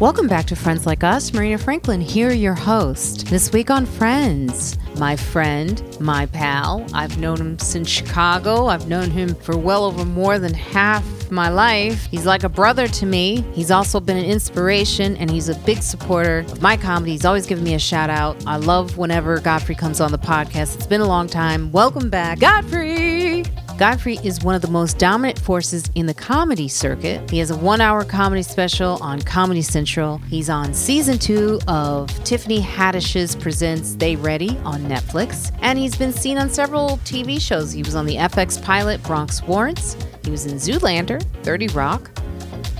Welcome back to Friends Like Us. Marina Franklin here, your host. This week on Friends, my friend, my pal. I've known him since Chicago. I've known him for well over more than half my life. He's like a brother to me. He's also been an inspiration and he's a big supporter of my comedy. He's always given me a shout out. I love whenever Godfrey comes on the podcast. It's been a long time. Welcome back, Godfrey. Godfrey is one of the most dominant forces in the comedy circuit. He has a one hour comedy special on Comedy Central. He's on season two of Tiffany Haddish's Presents They Ready on Netflix. And he's been seen on several TV shows. He was on the FX pilot Bronx Warrants, he was in Zoolander, 30 Rock,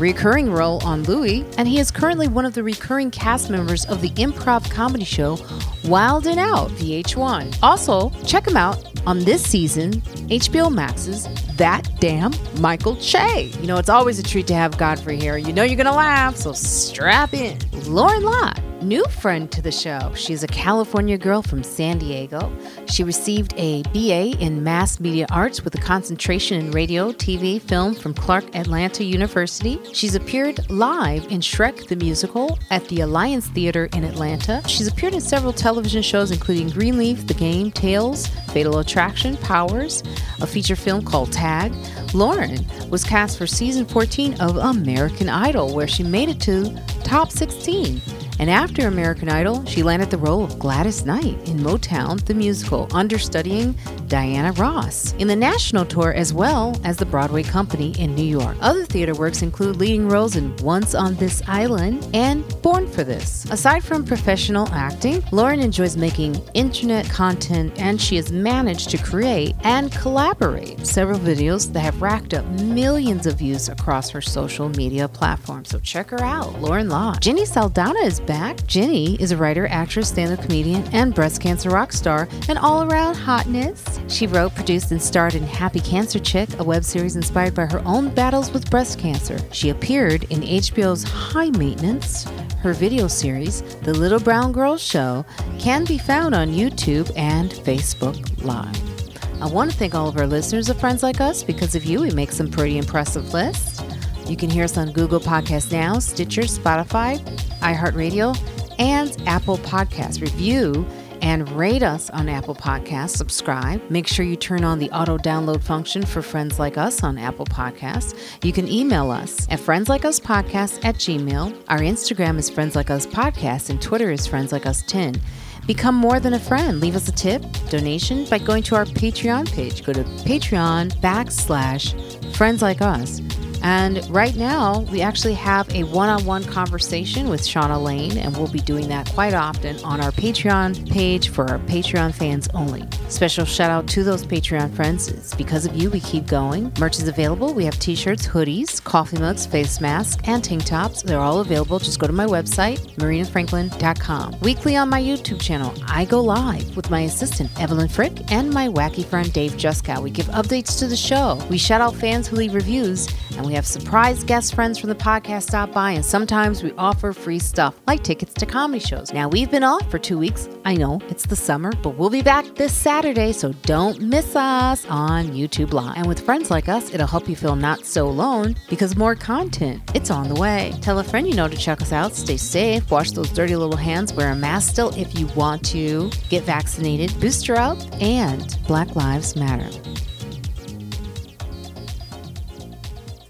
recurring role on Louie, and he is currently one of the recurring cast members of the improv comedy show Wild and Out VH1. Also, check him out on this season, HBO Max's That Damn Michael Che. You know, it's always a treat to have Godfrey here. You know you're going to laugh, so strap in. Loren Lott new friend to the show. She's a California girl from San Diego. She received a BA in Mass Media Arts with a concentration in radio, TV, film from Clark Atlanta University. She's appeared live in Shrek the Musical at the Alliance Theater in Atlanta. She's appeared in several television shows, including Greenleaf, The Game, Tales, Fatal Attraction, Powers, a feature film called Tag. Loren was cast for season 14 of American Idol, where she made it to top 16. And after American Idol, she landed the role of Gladys Knight in Motown the Musical, understudying Diana Ross in the national tour as well as the Broadway Company in New York. Other theater works include leading roles in Once on This Island and Born for This. Aside from professional acting, Loren enjoys making internet content and she has managed to create and collaborate several videos that have racked up millions of views across her social media platforms. So check her out, Loren Lott. Jenny Saldana is back. Jenny is a writer, actress, stand up comedian, and breast cancer rock star, and all around hotness. She wrote, produced, and starred in Happy Cancer Chick, a web series inspired by her own battles with breast cancer. She appeared in HBO's High Maintenance. Her video series, The Little Brown Girl Show, can be found on YouTube and Facebook Live. I want to thank all of our listeners of Friends Like Us. Because of you, we make some pretty impressive lists. You can hear us on Google Podcasts Now, Stitcher, Spotify, iHeartRadio, and Apple Podcasts. Review and rate us on Apple Podcasts. Subscribe. Make sure you turn on the auto download function for friends like us on Apple Podcasts. You can email us at friendslikeUspodcast at gmail. Our Instagram is Friends Like Us Podcast and Twitter is Friends Like Us 10. Become more than a friend. Leave us a tip, donation by going to our Patreon page. Go to Patreon backslash Friends Like Us. And right now, we actually have a one on one conversation with Shauna Lane, and we'll be doing that quite often on our Patreon page for our Patreon fans only. Special shout out to those Patreon friends. It's because of you we keep going. Merch is available. We have t shirts, hoodies, coffee mugs, face masks, and tank tops. They're all available. Just go to my website, marinafranklin.com. Weekly on my YouTube channel, I go live with my assistant, Evelyn Frick, and my wacky friend, Dave Juskow. We give updates to the show. We shout out fans who leave reviews, and we have surprise guest friends from the podcast stop by, and sometimes we offer free stuff like tickets to comedy shows. Now, we've been off for two weeks. I know it's the summer, but we'll be back this Saturday, so don't miss us on YouTube Live. And with friends like us, it'll help you feel not so alone because more content, it's on the way. Tell a friend you know to check us out. Stay safe, wash those dirty little hands, wear a mask still if you want to, get vaccinated, booster up, and Black Lives Matter.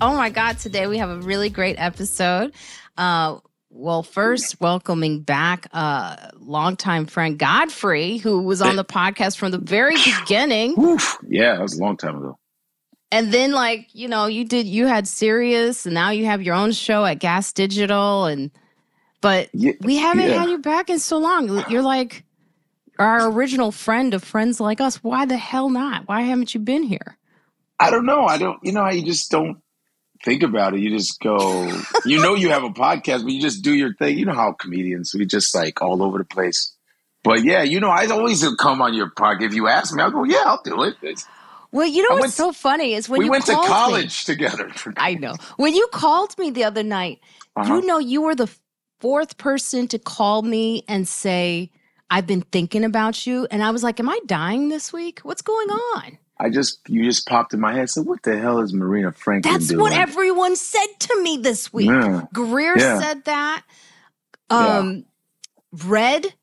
Oh my God, today we have a really great episode. Uh, well, first, welcoming back a longtime friend Godfrey, who was on the podcast from the very beginning. Oof. Yeah, that was a long time ago. And then, like, you know, you did, you had Sirius, and now you have your own show at Gas Digital. And, but Yeah, we haven't yeah. had you back in so long. You're like our original friend of friends like us. Why the hell not? Why haven't you been here? I don't know. I don't. You know how you just don't think about it. You just go. you know you have a podcast, but you just do your thing. You know how comedians we just like all over the place. But yeah, you know, I always come on your podcast. If you ask me, I'll go. Yeah, I'll do it. It's- Well, you know I what's went- so funny is when we you went to called me- college together. I know. When you called me the other night, Uh-huh. you know you were the fourth person to call me and say, I've been thinking about you, and I was like, "Am I dying this week? What's going on?" I just you just popped in my head. So what the hell is Marina Franklin That's doing? what everyone said to me this week. Yeah. Greer Yeah. said that. Yeah. Um, Red,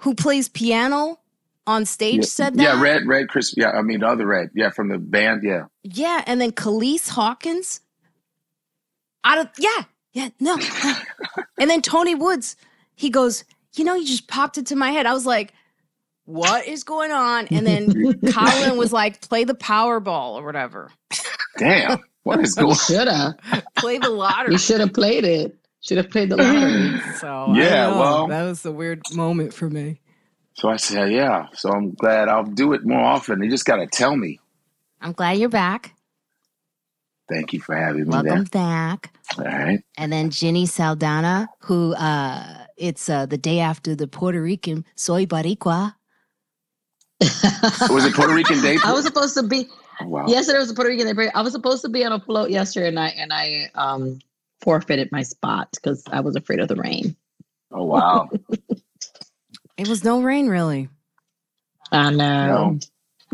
who plays piano on stage, yeah, said that. yeah, Red, Red, Chris. Yeah, I mean the other Red. Yeah, from the band. Yeah, Yeah, and then Khalees Hawkins. Out of yeah, yeah, no. no. and then Tony Woods, he goes, you know, you just popped into my head. I was like, what is going on? And then Colin was like, play the Powerball or whatever. damn. What is You going? shoulda. Play the lottery. You should have played it. Should have played the lottery. So Yeah, well- that was a weird moment for me. So I said, yeah. So I'm glad I'll do it more often. You just got to tell me. I'm glad you're back. Thank you for having me Welcome back. All right. And then Jenny Saldana, who uh it's uh the day after the Puerto Rican Soy Boricua. Was it Puerto Rican Day? I was supposed to be Oh, wow. yesterday was a Puerto Rican Day parade. I was supposed to be on a float yesterday and I and I um forfeited my spot because I was afraid of the rain. Oh wow. It was no rain really. I know.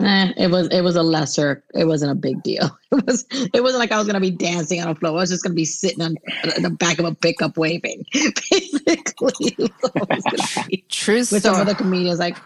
Eh, it was it was a lesser. It wasn't a big deal. It was it wasn't like I was gonna be dancing on a float. I was just gonna be sitting on the back of a pickup waving, basically. That's all it was gonna. True With some story. other comedians, like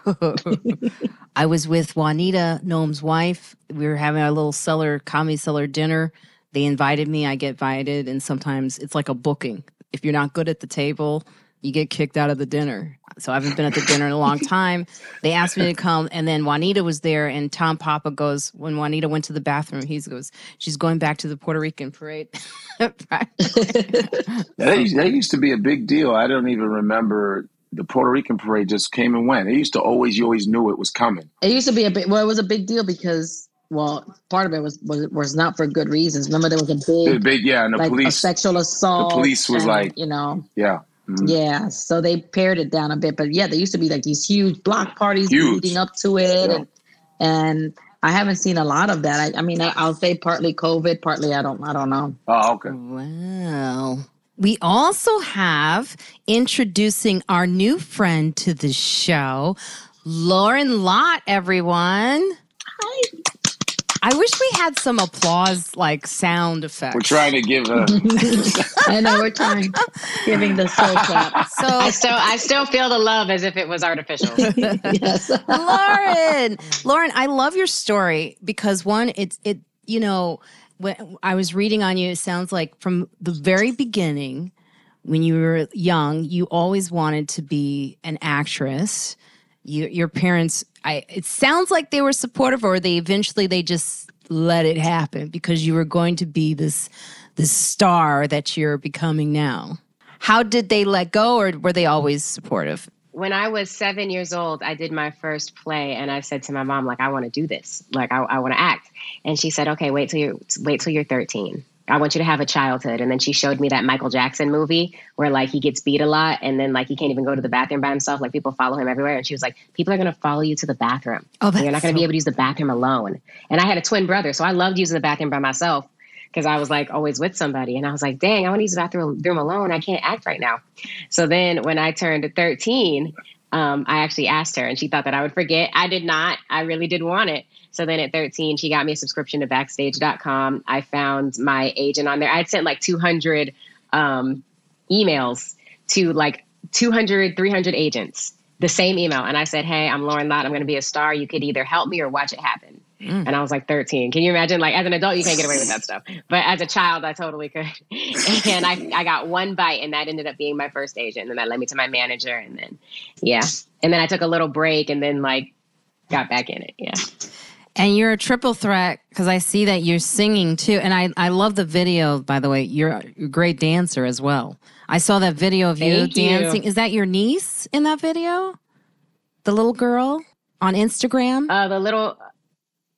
I was with Juanita, Noam's wife. We were having our little cellar, comedy cellar dinner. They invited me, I get invited, and sometimes it's like a booking. If you're not good at the table, you get kicked out of the dinner. So I haven't been at the dinner in a long time. They asked me to come, and then Juanita was there, and Tom Papa goes, when Juanita went to the bathroom, he goes, She's going back to the Puerto Rican parade. That, used- that used to be a big deal. I don't even remember the Puerto Rican parade just came and went. It used to always, you always knew it was coming. it used to be a big. Well, it was a big deal because well, part of it was was was not for good reasons. Remember, there was a The big big, yeah, and the like a police, sexual assault. The police was and, like- you know, yeah. Mhm. yeah. So they pared it down a bit, but yeah, there used to be like these huge block parties Huge. leading up to it, Yeah. and and I haven't seen a lot of that. I, I mean, I, I'll say partly COVID, partly I don't I don't know. Oh, okay. Wow. We also have introducing our new friend to the show, Loren Lott, everyone. Hi. I wish we had some applause like sound effects. We're trying to give a. I know we're trying giving the soul clap. I So, still I still feel the love as if it was artificial. yes. Loren, Loren, I love your story because one, it's it. You know, when I was reading on you, it sounds like from the very beginning, when you were young, you always wanted to be an actress. You, your parents, I. It sounds like they were supportive, or they eventually they just let it happen because you were going to be this this star that you're becoming now. How did they let go, or were they always supportive? when I was seven years old, I did my first play, and I said to my mom, like, I want to do this, like, I, I want to act. And she said, Okay, wait till you wait till you're 13. I want you to have a childhood. And then she showed me that Michael Jackson movie where like he gets beat a lot, and then like he can't even go to the bathroom by himself. Like people follow him everywhere, and she was like, People are gonna follow you to the bathroom. Oh, you're not going to be able to use the bathroom alone. And I had a twin brother, so I loved using the bathroom by myself because I was like always with somebody. And I was like, dang, I want to use the bathroom alone. I can't act right now. So then when I turned 13, um, I actually asked her, and she thought that I would forget. I did not. I really did want it. So then at 13, she got me a subscription to backstage.com. I found my agent on there. I had sent like 200 um, emails to like 200, 300 agents, the same email. And I said, Hey, I'm Loren Lott. I'm going to be a star. You could either help me or watch it happen. Mm. And I was like 13. Can you imagine? Like, as an adult, you can't get away with that stuff. But as a child, I totally could. and I, I got one bite, and that ended up being my first agent. And that led me to my manager. And then, yeah. And then I took a little break and then, like, got back in it. Yeah. And you're a triple threat because I see that you're singing too. And I, I love the video, by the way. You're a great dancer as well. I saw that video of you Thank you. dancing. Is that your niece in that video? The little girl on Instagram? Uh, the little,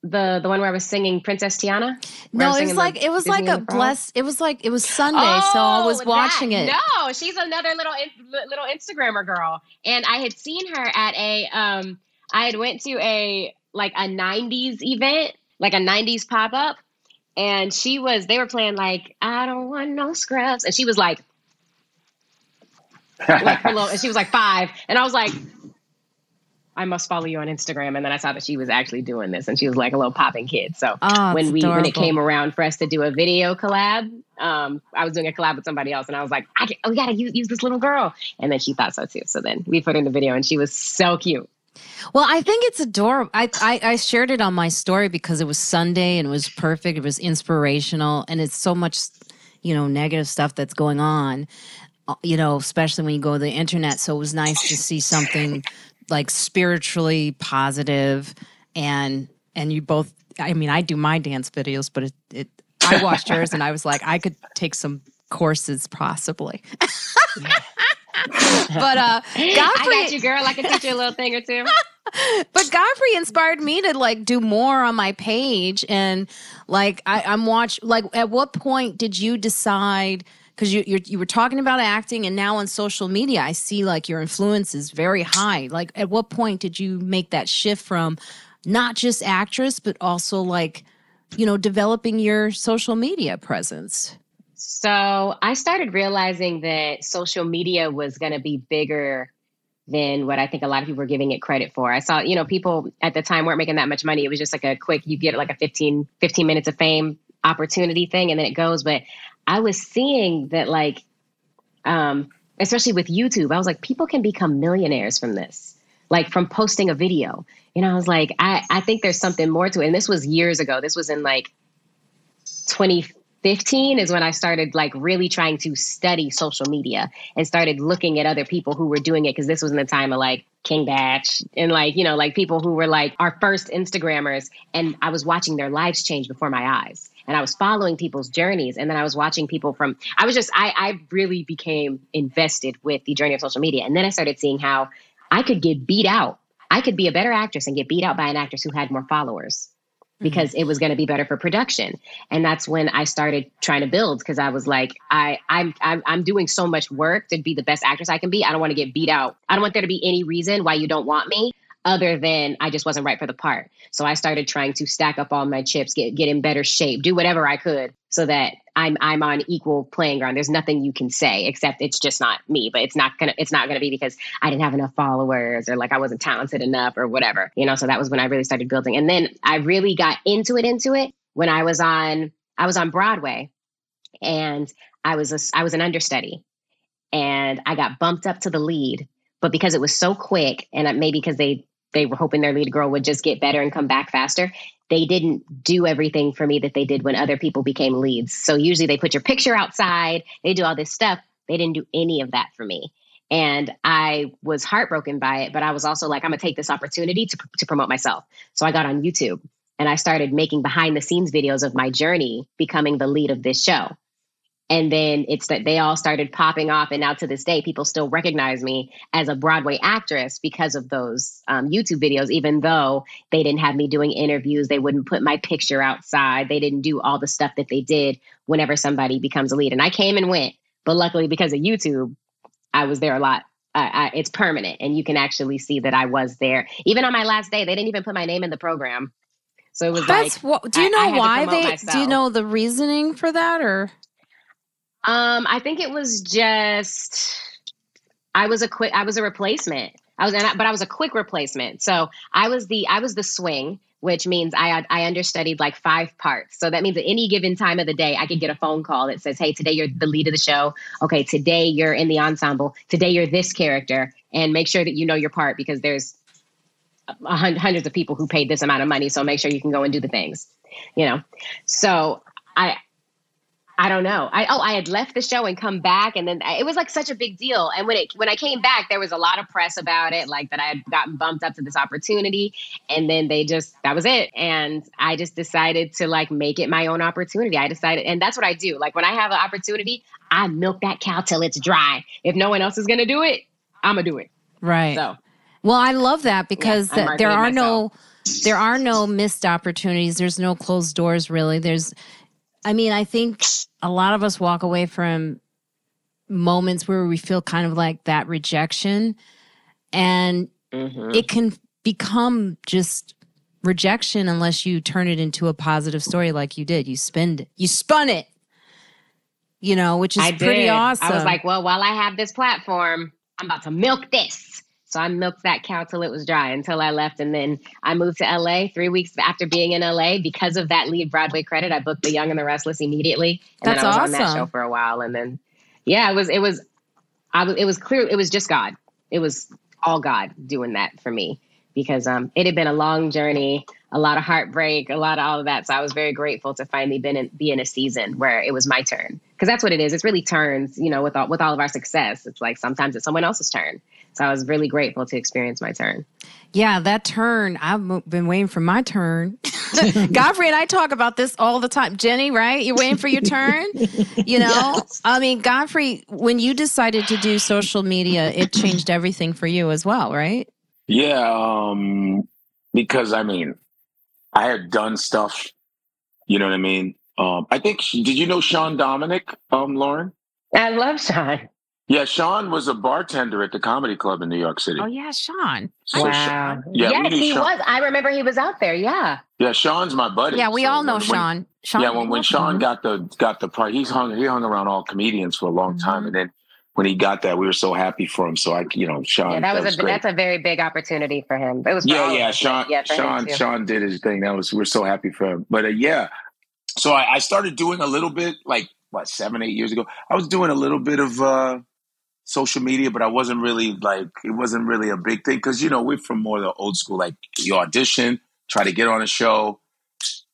the the one where I was singing Princess Tiana. No, it was the like it was like a in bless. It was like it was Sunday, so I was Oh, watching that- it. No, she's another little little Instagrammer girl, and I had seen her at a um. I had went to a like a '90s event, like a '90s pop up, and she was. They were playing like I don't want no scrubs, and she was like, like little, and she was like five, and I was like, I must follow you on Instagram. And then I saw that she was actually doing this and she was like a little popping kid. So Oh, when we when it came around for us to do a video collab, um, I was doing a collab with somebody else and I was like, I can, we gotta use, use this little girl. And then she thought so too. So then we put in the video and she was so cute. Well, I think it's adorable. I, I I shared it on my story because it was Sunday and it was perfect. It was inspirational, and it's so much, you know, negative stuff that's going on. uh, You know, especially when you go to the internet. So it was nice to see something like spiritually positive, and and you both. I mean, I do my dance videos, but it, it I watched yours, and I was like, I could take some courses possibly. but uh, I Godfrey, got you, girl. I can teach you a little thing or two. but Godfrey inspired me to like do more on my page and like I, I'm watch like at what point did you decide because you you were talking about acting and now on social media I see like your influence is very high like at what point did you make that shift from not just actress but also like you know developing your social media presence So I started realizing that social media was going to be bigger than what I think a lot of people were giving it credit for. I saw, you know, people at the time weren't making that much money. It was just like a quick, you get like a 15, 15 minutes of fame opportunity thing and then it goes. But I was seeing that like, um, especially with YouTube, I was like, people can become millionaires from this, like from posting a video. Know, I was like, I, I think there's something more to it. And this was years ago. This was in like 2015 is when I started like really trying to study social media and started looking at other people who were doing it because this was in the time of like King Bach and like, you know, like people who were like our first Instagrammers. And I was watching their lives change before my eyes. And I was following people's journeys. And then I was watching people from, I was just, I, I really became invested with the journey of social media. And then I started seeing how I could get beat out. I could be a better actress and get beat out by an actress who had more followers hmm. because it was going to be better for production and that's when i started trying to build because i was like I, I'm, I'm i'm doing so much work to be the best actress i can be i don't want to get beat out i don't want there to be any reason why you don't want me other than i just wasn't right for the part. So i started trying to stack up all my chips get get in better shape do whatever i could so that i'm i'm on equal playing ground. There's nothing you can say except it's just not me but it's not gonna it's not gonna be because i didn't have enough followers or like i wasn't talented enough or whatever you know? So that was when i really started building. And then i really got into it into it when i was on i was on broadway and i was a, i was an understudy and i got bumped up to the lead but because it was so quick and maybe because they they were hoping their lead girl would just get better and come back faster. They didn't do everything for me that they did when other people became leads. So usually they put your picture outside they do all this stuff. They didn't do any of that for me. And i was heartbroken by it but i was also like i'm to take this opportunity to, to promote myself. So i got on youtube and i started making behind the scenes videos of my journey becoming the lead of this show and then it's that they all started popping off and now to this day people still recognize me as a broadway actress because of those um, youtube videos even though they didn't have me doing interviews they wouldn't put my picture outside they didn't do all the stuff that they did whenever somebody becomes a lead. And i came and went but luckily because of youtube i was there a lot. I, I, it's permanent and you can actually see that i was there. Even on my last day they didn't even put my name in the program. So it was that's like what do you know I to why they do you know the reasoning for that or Um, I think it was just I was a quick I was a replacement. I was, I- but I was a quick replacement. So I was the I was the swing, which means I I understudied like five parts. So that means at any given time of the day, I could get a phone call that says, "Hey, today you're the lead of the show. Okay, today you're in the ensemble. Today you're this character, and make sure that you know your part because there's hundreds of people who paid this amount of money. So make sure you can go and do the things, you know. So I I don't know. I oh I had left the show and come back, and then it was like such a big deal. And when it when I came back, there was a lot of press about it, like that I had gotten bumped up to this opportunity, and then they just that was it. And I just decided to like make it my own opportunity. I decided, and that's what I do. Like when I have an opportunity, I milk that cow till it's dry. If no one else is gonna do it, I'm gonna do it. right So Well, I love that because I'm there are no there are no missed opportunities. There's no closed doors really. There's I mean, I think a lot of us walk away from moments where we feel kind of like that rejection and mhm. it can become just rejection unless you turn it into a positive story like you did. You spend you spun it. You know, which is I pretty did. awesome. I was like, well, while I have this platform, I'm about to milk this. So I milked that cow till it was dry until I left. And then I moved to LA three weeks after being in LA. Because of that lead Broadway credit, I booked The Young and the Restless immediately. And That's then I was awesome. on that show for a while. And then, yeah, it was, it was, I was, it was clear, it was just God. It was all God doing that for me because um, it had been a long journey, a lot of heartbreak, a lot of all of that. So I was very grateful to finally been in, be in a season where it was my turn because that's what it is. It's really turns, you know, with all, with all of our success. It's like sometimes it's someone else's turn. So I was really grateful to experience my turn. Yeah, that turn. I've been waiting for my turn. Godfrey and I talk about this all the time. Jenny, right? You're waiting for your turn. You know, Yes. I mean, Godfrey, when you decided to do social media, it changed everything for you as well, right? Yeah, um, because I mean, I had done stuff. You know what I mean? Um, I think. Did you know Sean Dominic, um, Loren? I love Sean. Yeah, Sean was a bartender at the comedy club in New York City. Oh yeah, Sean. So wow. Sha- yeah, yes, he Sean. was. I remember he was out there. Yeah. Yeah, Sean's my buddy. Yeah, we So all know when- when- Sean. Sean. yeah, when, when Sean got the got the part, he's hung he hung around all comedians for a long time, Mhm. and then when he got that, we were so happy for him. So I, you know, Sean. Yeah, that was, a great. that's a very big opportunity for him. It was yeah, yeah. Sean, yeah, Sean. Sean did his thing. That was we're so happy for him. But uh, yeah, so I, I started doing a little bit, like what seven, eight years ago. I was doing a little bit of uh, social media, but I wasn't really like it wasn't really a big thing because you know we're from more the old school. Like you audition, try to get on a show.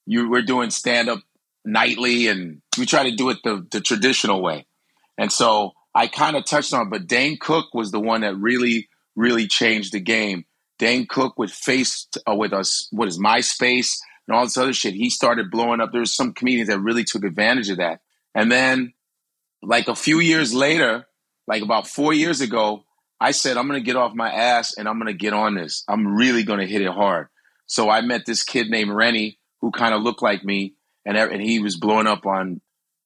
You we're doing stand up nightly, and we try to do it the the traditional way. And so I kind of touched on, it, but Dane Cook was the one that really, really changed the game. Dane Cook with Face uh, with us, what is MySpace and all this other shit. He started blowing up. There's some comedians that really took advantage of that. And then, like a few years later, like about four years ago, I said I'm gonna get off my ass and I'm gonna get on this. I'm really gonna hit it hard. So I met this kid named Rennie who kind of looked like me, and and he was blowing up on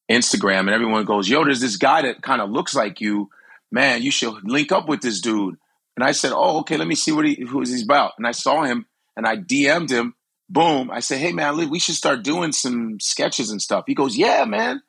Instagram, and everyone goes, "Yo, there's this guy that kind of looks like you. Man, you should link up with this dude." And I said, "Oh, okay. Let me see what he who he's about." And I saw him, and I DM'd him. Boom! I said, "Hey, man, we should start doing some sketches and stuff." He goes, "Yeah, man,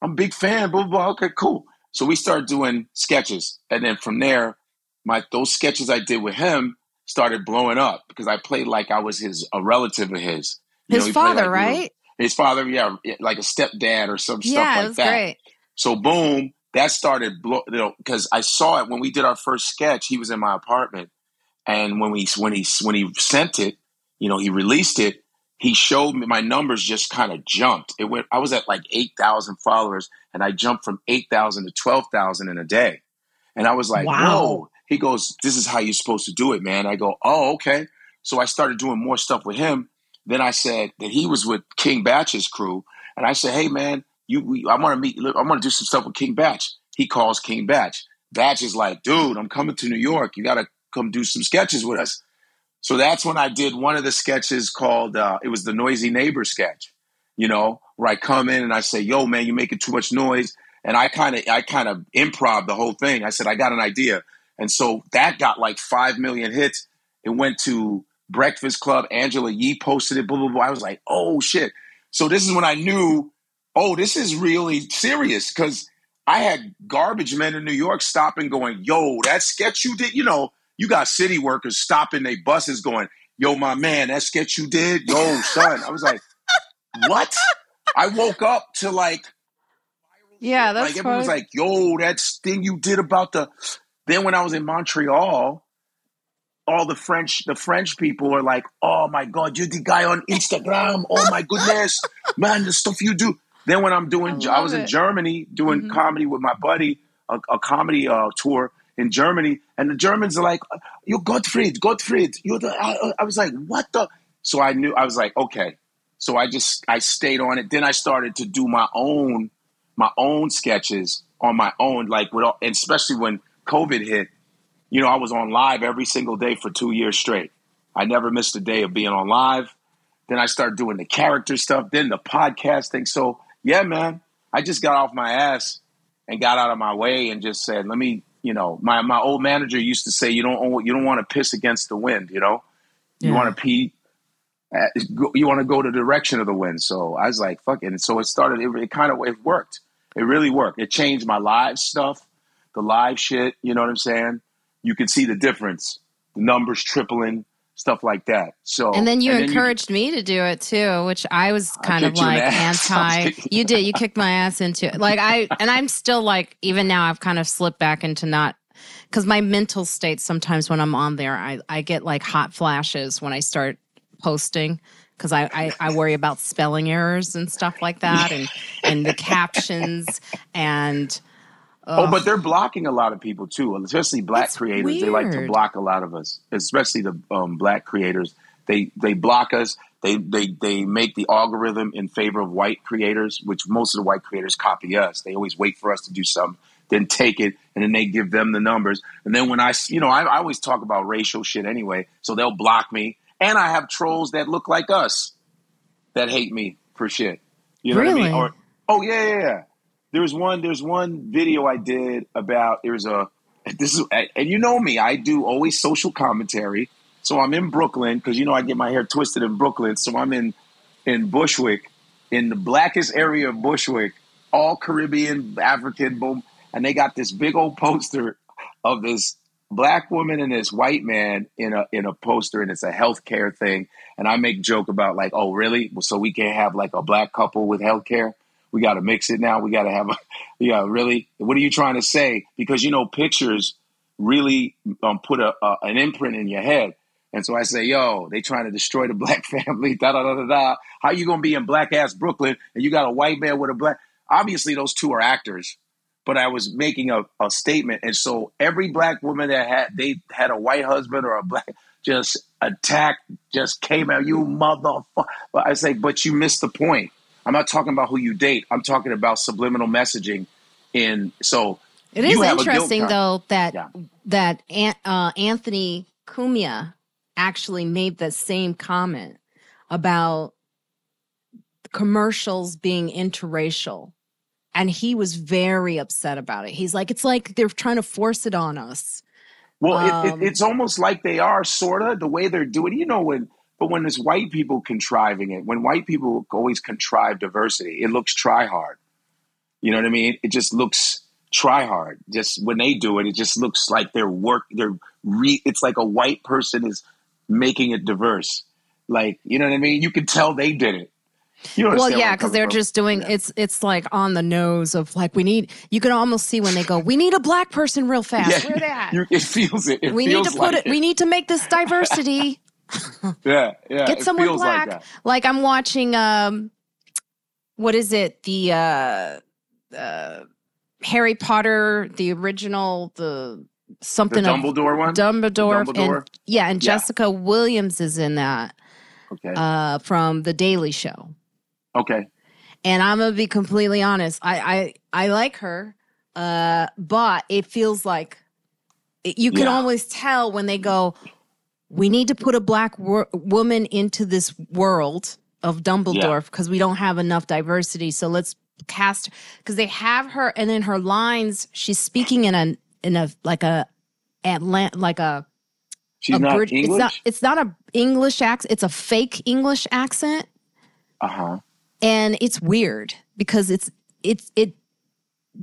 I'm a big fan." Blah blah. blah. Okay, cool. So we started doing sketches, and then from there, my those sketches I did with him started blowing up because I played like I was his a relative of his. You His know, father, like right? his father, yeah, like a stepdad or some stuff like it was that. great. So boom, that started blow, you know, because I saw it when we did our first sketch. He was in my apartment, and when we when he when he sent it, you know, he released it. He showed me my numbers just kind of jumped. It went. I was at like eight thousand followers, and I jumped from eight thousand to twelve thousand in a day. And I was like, Wow. whoa. He goes, this is how you're supposed to do it, man. I go, oh, okay. So I started doing more stuff with him. Then I said that he was with King Bach's crew, and I said, "Hey, man, you, we, I want to meet. I want to do some stuff with King Bach." He calls King Bach. Bach is like, "Dude, I'm coming to New York. You got to come do some sketches with us." So that's when I did one of the sketches called. Uh, it was the Noisy Neighbor sketch. You know, where I come in and I say, "Yo, man, you're making too much noise," and I kind of, I kind of improv the whole thing. I said, "I got an idea," and so that got like five million hits. It went to Breakfast Club. Angela Yee posted it. Blah blah blah. I was like, oh shit. So this is when I knew, oh, this is really serious because I had garbage men in New York stopping, going, yo, that sketch you did. You know, you got city workers stopping their buses, going, yo, my man, that sketch you did, yo, son. I was like, what? I woke up to like Yeah, that's like everyone was like, "Yo, that thing you did about the." Then when I was in Montreal, all the French, the French people were like, "Oh my God, you're the guy on Instagram! Oh my goodness, man, the stuff you do." Then when I'm doing, I I, was love in. Germany doing Mhm. comedy with my buddy, a, a comedy uh, tour in Germany, and the Germans are like, "You Gottfried, Gottfried, you're the." I, I was like, "What the?" So I knew I was like, "Okay." So I just I stayed on it. Then I started to do my own my own sketches on my own, like with all, and especially when COVID hit. You know, I was on live every single day for two years straight. I never missed a day of being on live. Then I started doing the character stuff, then the podcast thing. So yeah, man, I just got off my ass and got out of my way and just said, let me, you know, my, my old manager used to say, you don't you don't want to piss against the wind, you know, you want to pee, uh, go- you want to go the direction of the wind. So I was like, fuck it. And so it started. It, it kind of it worked. It really worked. It changed my live stuff, the live shit. You know what I'm saying? You can see the difference. The numbers tripling, stuff like that. So and then you and encouraged then you, me to do it too, which I was kind I of like anti. you did. You kicked my ass into it. Like I and I'm still like even now I've kind of slipped back into not because my mental state sometimes when I'm on there I I get like hot flashes when I start posting because I, I, I worry about spelling errors and stuff like that and and the captions and Ugh. Oh, but they're blocking a lot of people too, especially black it's creators. Weird. They like to block a lot of us, especially the um, black creators. They they block us. They they they make the algorithm in favor of white creators, which most of the white creators copy us. They always wait for us to do something, then take it, and then they give them the numbers. And then when I, you know, I, I always talk about racial shit anyway, so they'll block me. And I have trolls that look like us that hate me for shit. You know really? what I mean? Or oh yeah, yeah, yeah. There's one. There's one video I did about. There's a. This is and you know me. I do always social commentary. So I'm in Brooklyn because you know I get my hair twisted in Brooklyn. So I'm in in Bushwick, in the blackest area of Bushwick, all Caribbean, African, boom, and they got this big old poster of this black woman and this white man in a in a poster, and it's a healthcare thing. And I make joke about like, oh really? So we can't have like a black couple with healthcare? We got to mix it now. We got to have a, yeah, really. What are you trying to say? Because you know, pictures really um, put a, a, an imprint in your head. And so I say, yo, they trying to destroy the black family. Da da da da da. How you gonna be in black ass Brooklyn and you got a white man with a black? Obviously, those two are actors. But I was making a, a statement, and so every black woman that had they had a white husband or a black just attacked, just came out, you motherfucker. I say, but you missed the point I'm not talking about who you date. I'm talking about subliminal messaging. In so it is interesting though that yeah. that uh, Anthony Cumia actually made the same comment about commercials being interracial and he was very upset about it he's like it's like they're trying to force it on us well um, it, it, um, it's almost like they are sort of the way they're doing you know when but when there's white people contriving it, when white people always contrive diversity, it looks try hard. You know what I mean? It just looks try hard. Just when they do it, it just looks like they're work. They're re. It's like a white person is making it diverse. Like you know what I mean? You can tell they did it. well, yeah, because they're from. just doing yeah. it's it's like on the nose of like we need. You can almost see when they go. We need a black person real fast. Yeah, Where they at? it feels it. it we feels need to put like it, it. We need to make this diversity. yeah, yeah. Get someone black. Like, like, I'm watching um what is it? The uh uh Harry Potter, the original, the something the Dumbledore of, one? Dumbledore. Dumbledore. And, yeah, and yeah. Jessica Williams is in that. Okay. Uh from the Daily Show. Okay. And I'm gonna be completely honest. I I I like her, uh, but it feels like you can yeah. always tell when they go, we need to put a black woman into this world of Dumbledore because yeah. we don't have enough diversity. So let's cast because they have her and in her lines she's speaking in a in a like a Atlant like a She's a not Brit- English. It's not. It's not a English accent. It's a fake English accent. Uh huh. And it's weird because it's it's it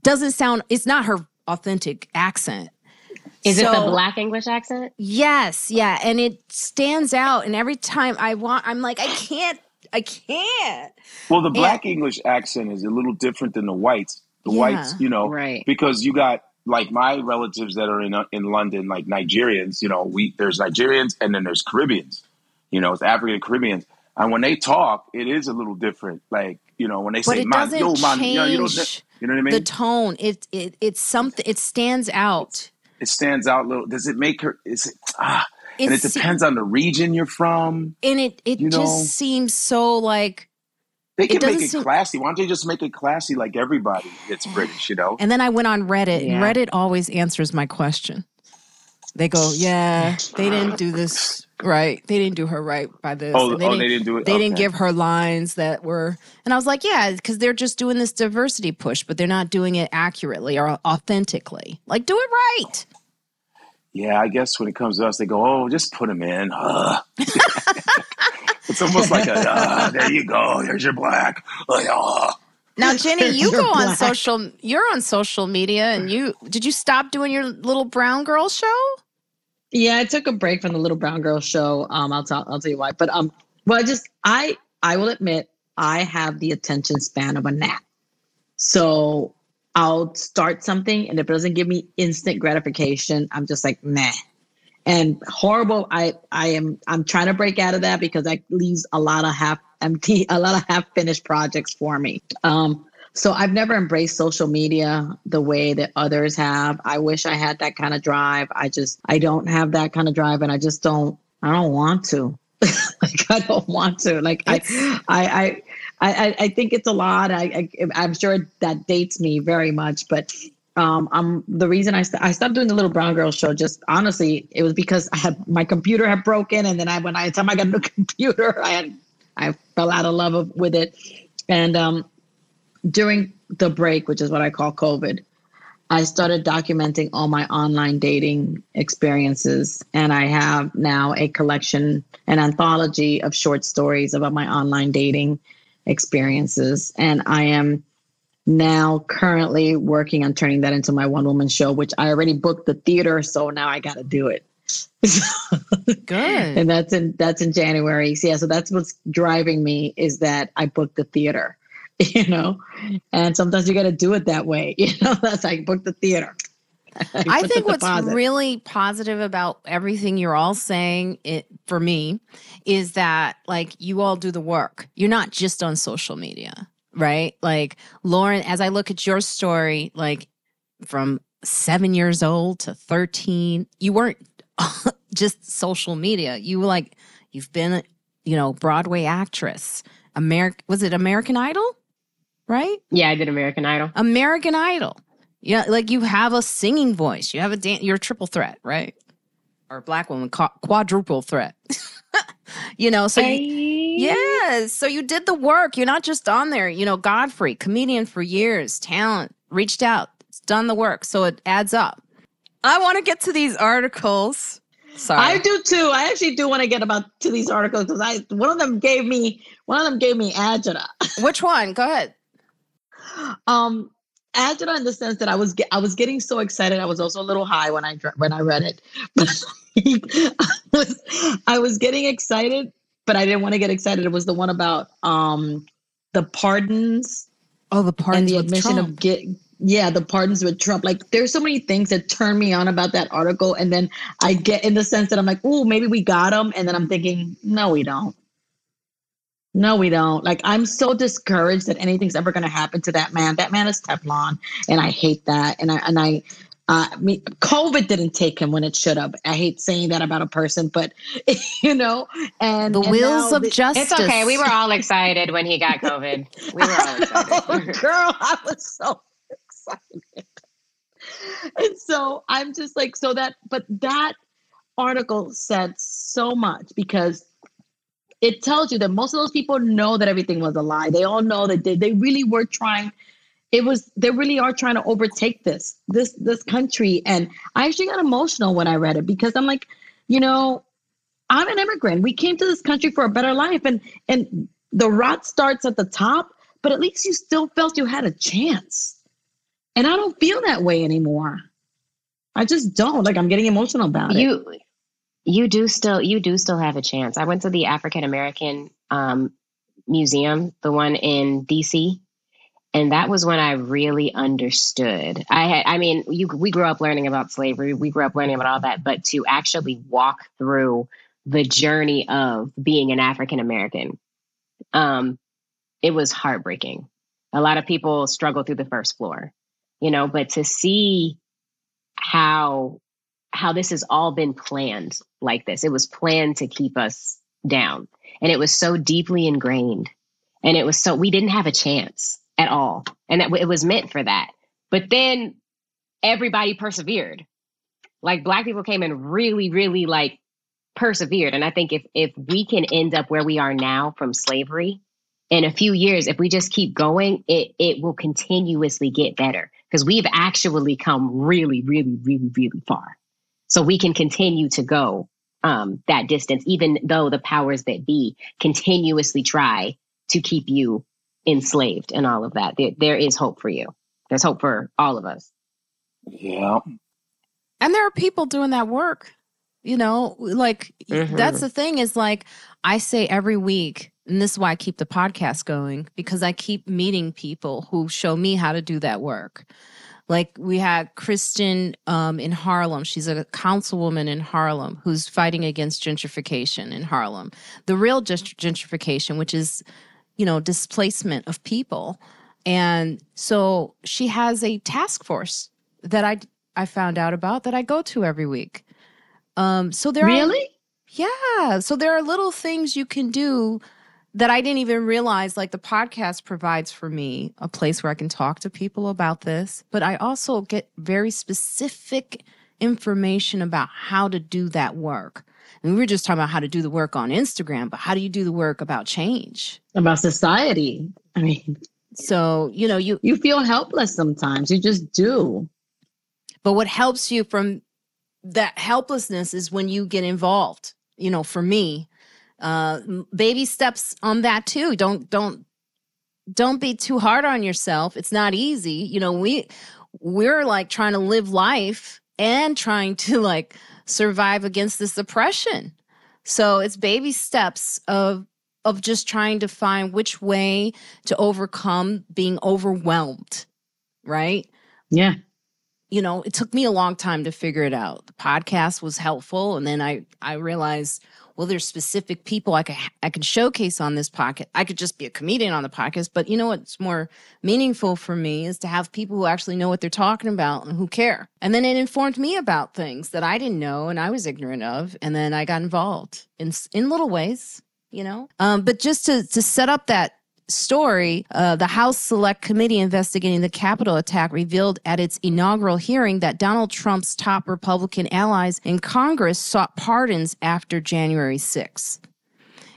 doesn't sound. It's not her authentic accent. Is so, it the black English accent? Yes, yeah, and it stands out. And every time I want, I'm like, I can't, I can't. Well, the black and, English accent is a little different than the whites. The yeah, whites, you know, right? Because you got like my relatives that are in uh, in London, like Nigerians. You know, we there's Nigerians and then there's Caribbeans. You know, it's African Caribbeans, and when they talk, it is a little different. Like you know, when they say "man," yo, man, you know, you, know, you know what I mean? The tone, it it it's something. It stands out it stands out a little. Does it make her? Is it ah? and it depends on the region you're from. And it it just know? seems so like they can it make it seem, classy. Why don't they just make it classy like everybody that's British, you know? And then I went on Reddit, yeah. and Reddit always answers my question. They go, yeah, they didn't do this right. They didn't do her right by this. Oh, they, oh didn't, they didn't do it. They okay. didn't give her lines that were, and I was like, yeah, because they're just doing this diversity push, but they're not doing it accurately or authentically. Like, do it right. Yeah, I guess when it comes to us, they go, "Oh, just put them in." Uh. it's almost like a, uh, "There you go. There's your black." Like, uh. Now, Jenny, you go black. on social. You're on social media, and you did you stop doing your little brown girl show? Yeah, I took a break from the Little Brown Girl show. Um, I'll tell I'll tell you why. But um, well, I just I I will admit I have the attention span of a gnat. So I'll start something, and if it doesn't give me instant gratification, I'm just like nah. And horrible. I I am I'm trying to break out of that because that leaves a lot of half empty, a lot of half finished projects for me. Um, so I've never embraced social media the way that others have. I wish I had that kind of drive. I just I don't have that kind of drive and I just don't I don't want to. like I don't want to. Like I, I I I I think it's a lot. I, I am sure that dates me very much, but um, I'm the reason I, st- I stopped doing the little brown girl show. Just honestly, it was because I had my computer had broken, and then I when I time I got a new computer, I had I fell out of love of, with it, and um, during the break, which is what I call COVID, I started documenting all my online dating experiences. And I have now a collection, an anthology of short stories about my online dating experiences. And I am now currently working on turning that into my one woman show, which I already booked the theater. So now I got to do it. Good. and that's in that's in January. So yeah, so that's what's driving me is that I booked the theater. you know and sometimes you got to do it that way you know that's like book the theater I think what's really positive about everything you're all saying it for me is that like you all do the work. You're not just on social media, right? Like Loren, as I look at your story, like from seven years old to 13, you weren't just social media. You were like, you've been, you know, Broadway actress. American was it American Idol? Right? Yeah, I did American Idol. American Idol. Yeah, like you have a singing voice. You have a dance. You're a triple threat, right? Or a black woman quadruple threat. you know, so hey. you, yes, so you did the work. You're not just on there. You know, Godfrey, comedian for years, talent, reached out, done the work, so it adds up. I want to get to these articles. Sorry. I do too. I actually do want to get about to these articles because I one of them gave me one of them gave me agita. Which one? Go ahead um, agita in the sense that I was I was getting so excited. I was also a little high when I when I read it, I was I was getting excited, but I didn't want to get excited. It was the one about um the pardons. Oh, the pardons and the admission Trump. of get yeah the pardons with Trump. Like there's so many things that turn me on about that article, and then I get in the sense that I'm like, oh, maybe we got him, and then I'm thinking, no, we don't. No, we don't. Like, I'm so discouraged that anything's ever going to happen to that man. That man is Teflon, and I hate that. And I and I, uh, I mean, COVID didn't take him when it should have. I hate saying that about a person, but you know, and the and wheels of the, justice. It's okay. We were all excited when he got COVID. We were all excited. oh, girl, I was so excited. And so I'm just like, so that, but that article said so much because it tells you that most of those people know that everything was a lie. They all know that they, they really were trying. It was they really are trying to overtake this this this country. And I actually got emotional when I read it because I'm like, you know, I'm an immigrant. We came to this country for a better life, and and the rot starts at the top. But at least you still felt you had a chance. And I don't feel that way anymore. I just don't. Like I'm getting emotional about you, it you do still you do still have a chance. I went to the African American um, museum, the one in DC, and that was when I really understood. I had, I mean, you, we grew up learning about slavery, we grew up learning about all that, but to actually walk through the journey of being an African American, um, it was heartbreaking. A lot of people struggle through the first floor, you know, but to see how how this has all been planned like this. It was planned to keep us down. And it was so deeply ingrained. And it was so, we didn't have a chance at all. And that it was meant for that. But then everybody persevered. Like black people came and really, really like persevered. And I think if if we can end up where we are now from slavery in a few years, if we just keep going, it it will continuously get better. Because we've actually come really, really, really, really far so we can continue to go um, that distance, even though the powers that be continuously try to keep you enslaved and all of that. There, there is hope for you. There's hope for all of us. Yeah. And there are people doing that work. You know, like Mhm. that's the thing is like I say every week, and this is why I keep the podcast going because I keep meeting people who show me how to do that work. Like we had Kristen um, in Harlem. She's a councilwoman in Harlem who's fighting against gentrification in Harlem. The real gentrification, which is, you know, displacement of people. And so she has a task force that I I found out about that I go to every week. Um, so there are Really? yeah. So there are little things you can do that I didn't even realize, like the podcast provides for me a place where I can talk to people about this. But I also get very specific information about how to do that work. And we were just talking about how to do the work on Instagram, but how do you do the work about change? About society. I mean, So, you know, you, you feel helpless sometimes. You just do. but what helps you from that helplessness is when you get involved. You know, for me, uh baby steps on that too. Don't don't don't be too hard on yourself. It's not easy. You know we we're like trying to live life and trying to like survive against this oppression. So it's baby steps of of just trying to find which way to overcome being overwhelmed right? Yeah. you know, it took me a long time to figure it out. The podcast was helpful, and then I I realized, well, there's specific people I could I can showcase on this podcast. I could just be a comedian on the podcast, but you know what's more meaningful for me is to have people who actually know what they're talking about and who care. And then it informed me about things that I didn't know and I was ignorant of, and then I got involved in in little ways, you know. Um, but just to to set up that story, uh, the House Select Committee investigating the Capitol attack revealed at its inaugural hearing that Donald Trump's top Republican allies in Congress sought pardons after January 6th.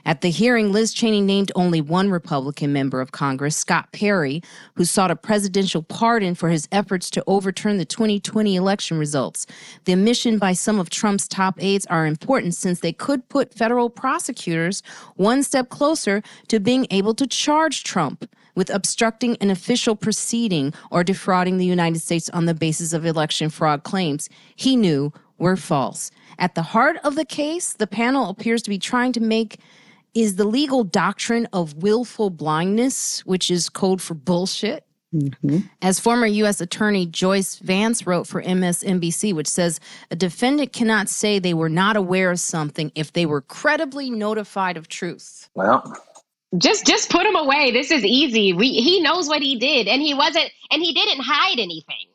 At the hearing, Liz Cheney named only one Republican member of Congress, Scott Perry, who sought a presidential pardon for his efforts to overturn the 2020 election results. The omission by some of Trump's top aides are important since they could put federal prosecutors one step closer to being able to charge Trump with obstructing an official proceeding or defrauding the United States on the basis of election fraud claims he knew were false. At the heart of the case, the panel appears to be trying to make is the legal doctrine of willful blindness, which is code for bullshit. Mhm. As former U.S. Attorney Joyce Vance wrote for MSNBC, which says a defendant cannot say they were not aware of something if they were credibly notified of truth. Well, Just just put him away. This is easy. We he knows what he did, and he wasn't, and he didn't hide anything.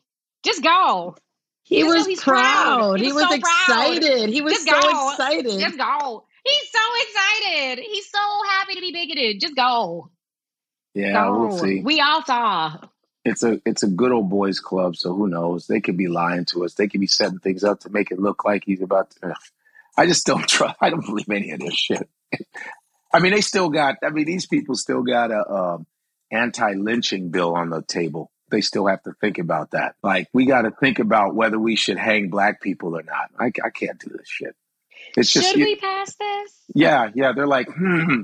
Just go. He Just was proud. proud. He He was was so proud. excited. He was Just so go. excited. Just go. He's so excited. He's so happy to be bigoted. Just go. yeah, go. we'll see. We all saw. It's a it's a good old boys club, so who knows? They could be lying to us. They could be setting things up to make it look like he's about to. I just don't trust. I don't believe any of this shit. I mean, they still got. I mean, these people still got a um, anti-lynching bill on the table. They still have to think about that. Like, we got to think about whether we should hang black people or not. I, I can't do this shit. It's Should just, we pass this? yeah, yeah. They're like, hmm,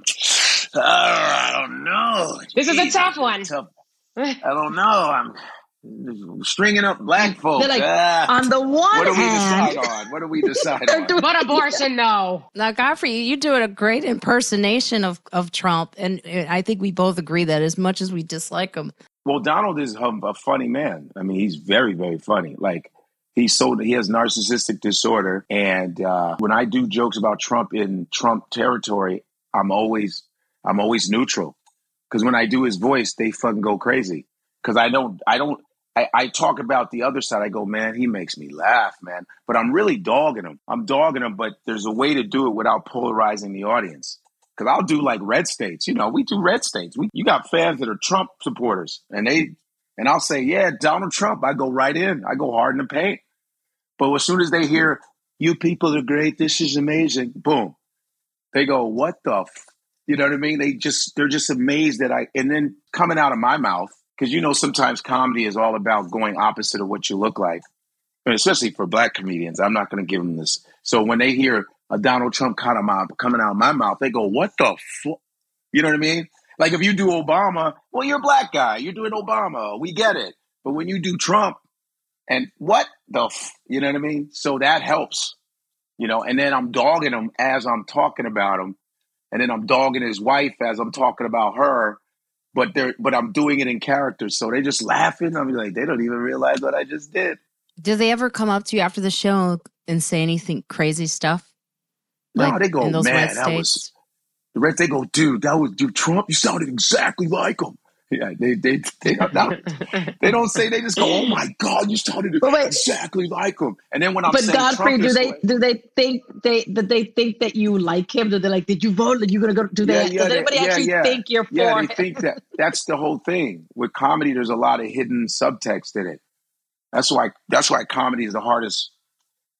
uh, I don't know. This is a tough one. tough- I don't know. I'm stringing up black folks. They're like, Ah. On the one what one do we hand, decide on? What do we decide They're on? doing- But abortion, no. Now, Godfrey, you You doing a great impersonation of, of Trump, and I think we both agree that as much as we dislike him, Well, Donald is a, a funny man. I mean, he's very, very funny. Like he's so he has narcissistic disorder, and uh, when I do jokes about Trump in Trump territory, I'm always I'm always neutral because when I do his voice, they fucking go crazy because I don't I don't. I, I talk about the other side. I go, man, he makes me laugh, man. But I'm really dogging him. I'm dogging him, but there's a way to do it without polarizing the audience. Because I'll do like red states. You know, we do red states. We, you got fans that are Trump supporters, and they and I'll say, yeah, Donald Trump. I go right in. I go hard in the paint. But as soon as they hear you people are great, this is amazing, boom, they go, what the, f-? you know what I mean? They just they're just amazed that I. And then coming out of my mouth, because you know sometimes comedy is all about going opposite of what you look like, and especially for black comedians. I'm not going to give them this. So when they hear a Donald Trump kind of mouth coming out of my mouth, they go, "What the fuck?" You know what I mean? Like if you do Obama, well, you're a black guy. You're doing Obama. We get it. But when you do Trump, and what the, f-? you know what I mean? So that helps. you know, and then I'm dogging him as I'm talking about him, and then I'm dogging his wife as I'm talking about her. But they're but I'm doing it in character, so they just laughing. I'm like, they don't even realize what I just did. Do they ever come up to you after the show and say anything crazy stuff? No, like they go, man, that was the rest. They go, dude, that was dude Trump. You sounded exactly like him. Yeah, they they they don't, they don't say they just go, oh my god, you sounded wait, exactly like him. And then when I'm but saying Godfrey, Trump do they like, do they think they that they think that you like him? Do they like did you vote? Are you gonna go? Do they? Yeah, yeah, does anybody yeah, actually yeah. think you're for? Yeah, him? they think that. That's the whole thing with comedy. There's a lot of hidden subtext in it. That's why that's why comedy is the hardest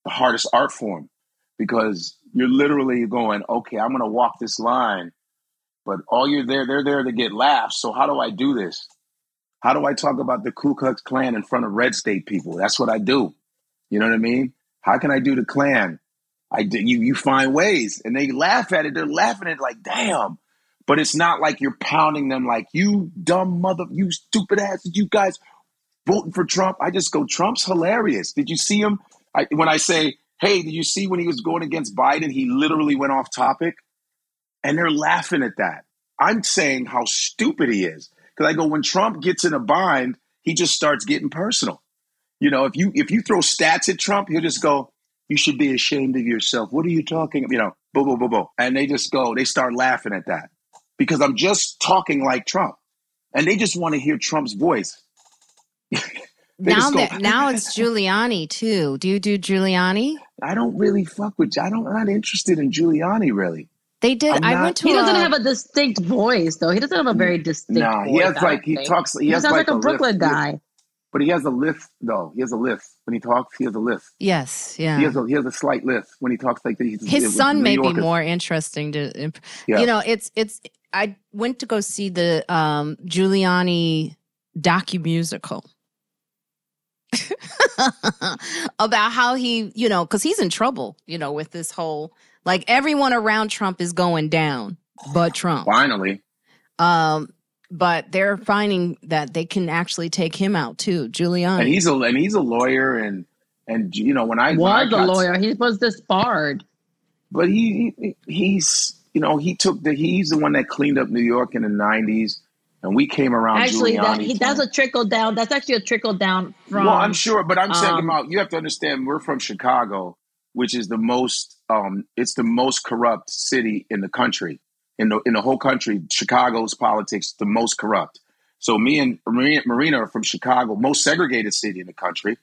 the hardest art form because you're literally going, okay, I'm gonna walk this line but all you're there, they're there to get laughs. So how do I do this? How do I talk about the Ku Klux Klan in front of red state people? That's what I do. You know what I mean? How can I do the Klan? I do, you you find ways, and they laugh at it. They're laughing at it like, damn. But it's not like you're pounding them like you dumb mother, you stupid ass, you guys voting for Trump. I just go, Trump's hilarious. Did you see him? I, when I say, hey, did you see when he was going against Biden? He literally went off topic. And they're laughing at that. I'm saying how stupid he is. Because I go, when Trump gets in a bind, he just starts getting personal. You know, if you if you throw stats at Trump, he'll just go, You should be ashamed of yourself. What are you talking? about? You know, boo boo boo boo. And they just go, they start laughing at that. Because I'm just talking like Trump. And they just want to hear Trump's voice. now go, that now it's Giuliani too. Do you do Giuliani? I don't really fuck with I don't I'm not interested in Giuliani really. They did. I'm I not, went to. He doesn't have a distinct voice, though. He doesn't have a very distinct. No, nah, he has like he talks. He, he has sounds like, like a, a Brooklyn lift, guy. But he has a lift, though. He has a lift when he talks. He has a lift. Yes, yeah. He has a he has a slight lift when he talks like that. His son may be more interesting to. Yeah. You know, it's it's. I went to go see the um, Giuliani docu musical. about how he, you know, because he's in trouble, you know, with this whole like everyone around Trump is going down, but Trump. Finally. Um, but they're finding that they can actually take him out too, Giuliani. And he's a and he's a lawyer, and and you know when I was when I a lawyer, he was disbarred. But he, he he's you know he took the he's the one that cleaned up New York in the '90s and we came around. Actually, that, he, that's a trickle down. That's actually a trickle down from. Well, I'm sure, but I'm um, saying about you have to understand. We're from Chicago, which is the most um, it's the most corrupt city in the country in the in the whole country. Chicago's politics the most corrupt. So me and Marina, are from Chicago, most segregated city in the country,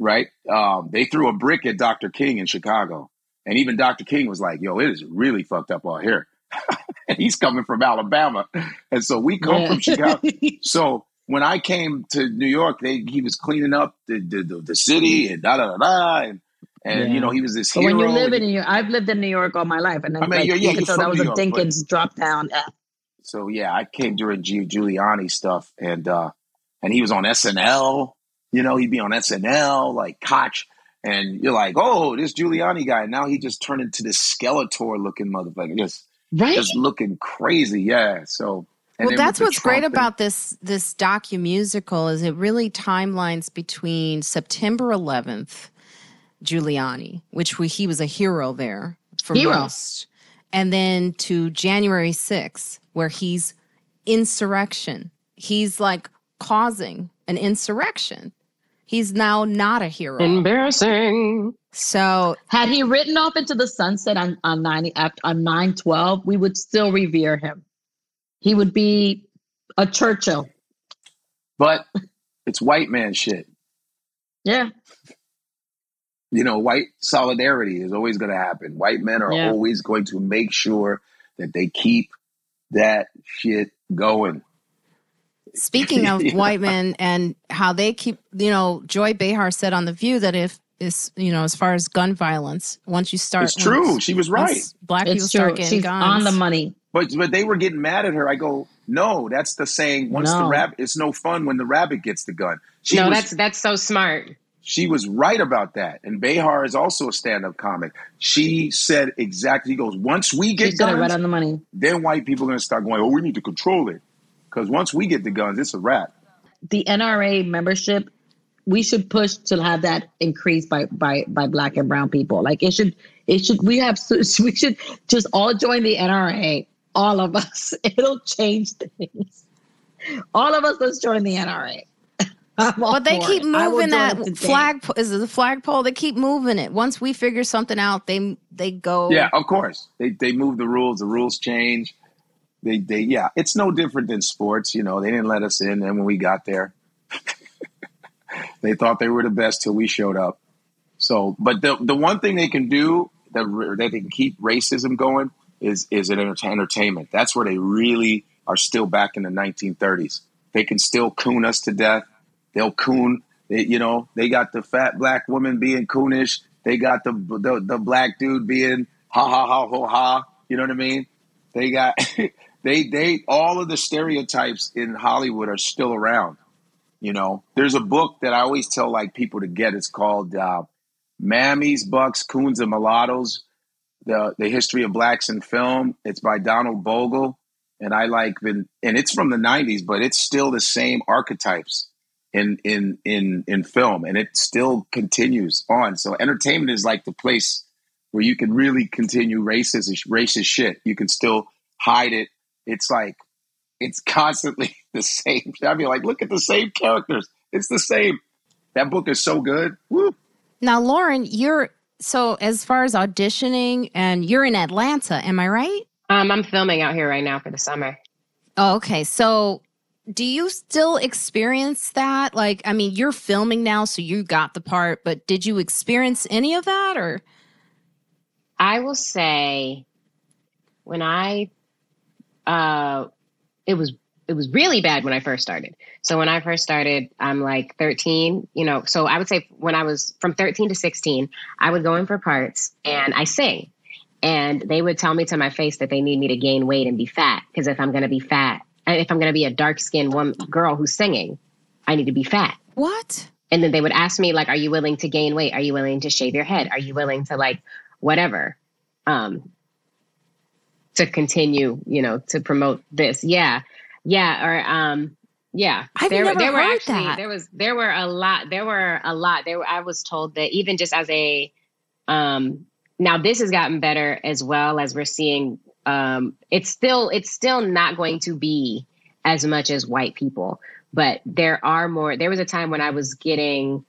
right? Um, they threw a brick at Dr. King in Chicago, and even Dr. King was like, "Yo, it is really fucked up out here." and he's coming from Alabama, and so we come yeah. from Chicago. so when I came to New York, they he was cleaning up the the, the city and da da da da, and and yeah. you know he was this but hero. When you live in New York, I've lived in New York all my life, and then I mean, like, yeah, yeah, you could tell that was New a Dinkins drop down. Yeah. So yeah, I came during G- Giuliani stuff, and uh and he was on SNL. You know, he'd be on SNL like Koch, and you're like, oh, this Giuliani guy. Now he just turned into this Skeletor looking motherfucker, just right, just looking crazy. Yeah, so. well, that's what's Trump great thing. about this this docu musical is it really timelines between September 11th Giuliani, which we, he was a hero there for hero. most. And then to January 6th, where he's insurrection. He's like causing an insurrection. He's now not a hero. Embarrassing. So had he written off into the sunset on, on 90 on 912, we would still revere him. He would be a Churchill. But it's white man shit. Yeah you know, white solidarity is always going to happen. White men are yeah. always going to make sure that they keep that shit going. Speaking of white men and how they keep, you know, Joy Behar said on The View that if is you know as far as gun violence once you start it's true once, she was right black it's people true. start getting She's guns on the money but but they were getting mad at her i go no that's the saying once no. the rabbit it's no fun when the rabbit gets the gun she no was, that's that's so smart she was right about that. And Behar is also a stand-up comic. She said exactly. He goes, once we get She's guns, right on the money. then white people are going to start going, oh, we need to control it. Because once we get the guns, it's a wrap. The NRA membership we should push to have that increased by by by black and brown people. Like it should it should we have we should just all join the NRA. All of us. It'll change things. All of us let's join the NRA. But they keep moving that flag. Is it the flagpole? They keep moving it. Once we figure something out, they they go. Yeah, of course. They they move the rules. The rules change. They they yeah. It's no different than sports. You know, they didn't let us in, and when we got there, they thought they were the best till we showed up. So, but the the one thing they can do that that they can keep racism going is is an entertainment. That's where they really are still back in the 1930s. They can still coon us to death They'll coon. They, you know, they got the fat black woman being coonish. They got the the, the black dude being ha ha ha ho ha. You know what I mean? They got they they all of the stereotypes in Hollywood are still around. You know, there's a book that I always tell like people to get. It's called uh, "Mammies, Bucks, Coons, and Mulattoes: the the History of Blacks in Film." It's by Donald Bogle, and I like been and it's from the '90s, but it's still the same archetypes in in in in film, and it still continues on. So entertainment is like the place where you can really continue racist racist shit. You can still hide it. It's like it's constantly the same. I mean, like, look at the same characters. It's the same. That book is so good. Woo. Now, Loren, you're so as far as auditioning, and you're in Atlanta. Am I right? Um, I'm filming out here right now for the summer. Oh, okay. So do you still experience that? Like, I mean, you're filming now, so you got the part, but did you experience any of that or? I will say when I, uh, it was, it was really bad when I first started. So when I first started, I'm like 13, you know, so I would say when I was from 13 to 16, I would go in for parts and I sing. And they would tell me to my face that they need me to gain weight and be fat. Because if I'm going to be fat, if I'm going to be a dark skinned woman girl who's singing, I need to be fat. What? And then they would ask me like, "Are you willing to gain weight? Are you willing to shave your head? Are you willing to like whatever?" Um, to continue, you know, to promote this. Yeah, yeah, or um, yeah. I've there, never there were actually that. there was there were a lot. There were a lot. There were, I was told that even just as a um now this has gotten better as well as we're seeing um, it's still it's still not going to be as much as white people but there are more there was a time when i was getting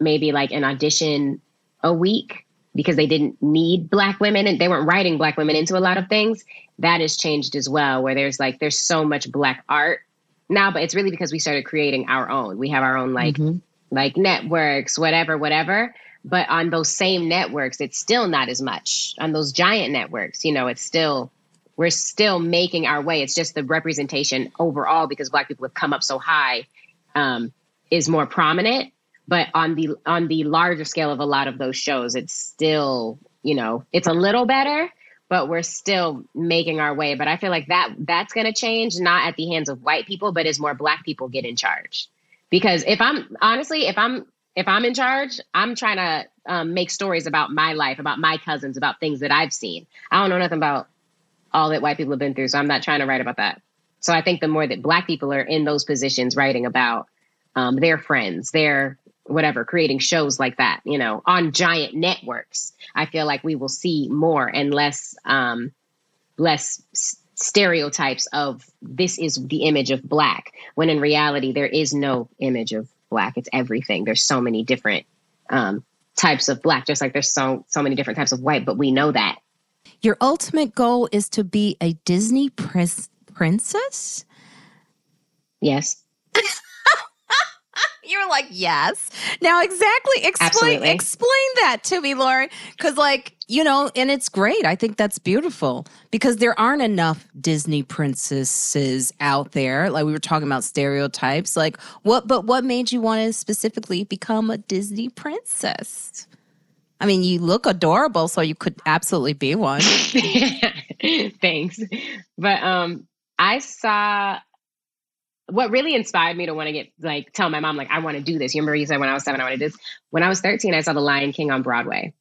maybe like an audition a week because they didn't need black women and they weren't writing black women into a lot of things. That has changed as well where there's like there's so much black art now but it's really because we started creating our own. We have our own like mm-hmm. like networks whatever whatever but on those same networks, it's still not as much. On those giant networks, you know, it's still we're still making our way. It's just the representation overall because Black people have come up so high um, is more prominent. But on the on the larger scale of a lot of those shows, it's still you know it's a little better, but we're still making our way. But I feel like that that's going to change, not at the hands of white people, but as more Black people get in charge. Because if I'm honestly, if I'm if I'm in charge, I'm trying to um, make stories about my life, about my cousins, about things that I've seen. I don't know nothing about all that white people have been through, so I'm not trying to write about that. So I think the more that Black people are in those positions, writing about um, their friends, their whatever, creating shows like that, you know, on giant networks, I feel like we will see more and less, um, less stereotypes of this is the image of Black, when in reality there is no image of black. It's everything. There's so many different um, types of black just like there's so so many different types of white but we know that. Your ultimate goal is to be a disney prince- princess? Yes You're like, yes. Now, exactly. Explain Absolutely. explain that to me, Loren. Because, like, you know, and it's great. I think that's beautiful because there aren't enough Disney princesses out there. Like we were talking about stereotypes. Like, what? But what made you want to specifically become a Disney princess? I mean, you look adorable, so you could absolutely be one. Thanks. But um, I saw what really inspired me to want to get like tell my mom like I want to do this. You remember you said when I was seven I want to do this. When I was thirteen, I saw The Lion King on Broadway,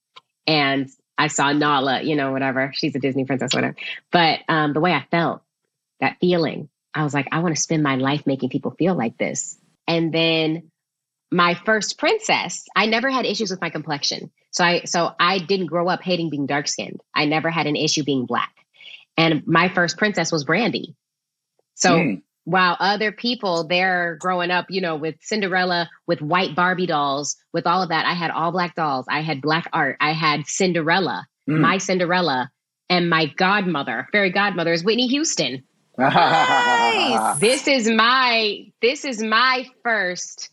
and I saw Nala. You know, whatever. She's a Disney princess, whatever. But um, the way I felt, that feeling, I was like, I want to spend my life making people feel like this. And then my first princess, I never had issues with my complexion. So I so I didn't grow up hating being dark skinned. I never had an issue being black. And my first princess was Brandy. So mm. While other people they're growing up, you know, with Cinderella, with white Barbie dolls, with all of that, I had all black dolls. I had black art. I had Cinderella, mm. my Cinderella, and my godmother, fairy godmother is Whitney Houston. nice. This is my this is my first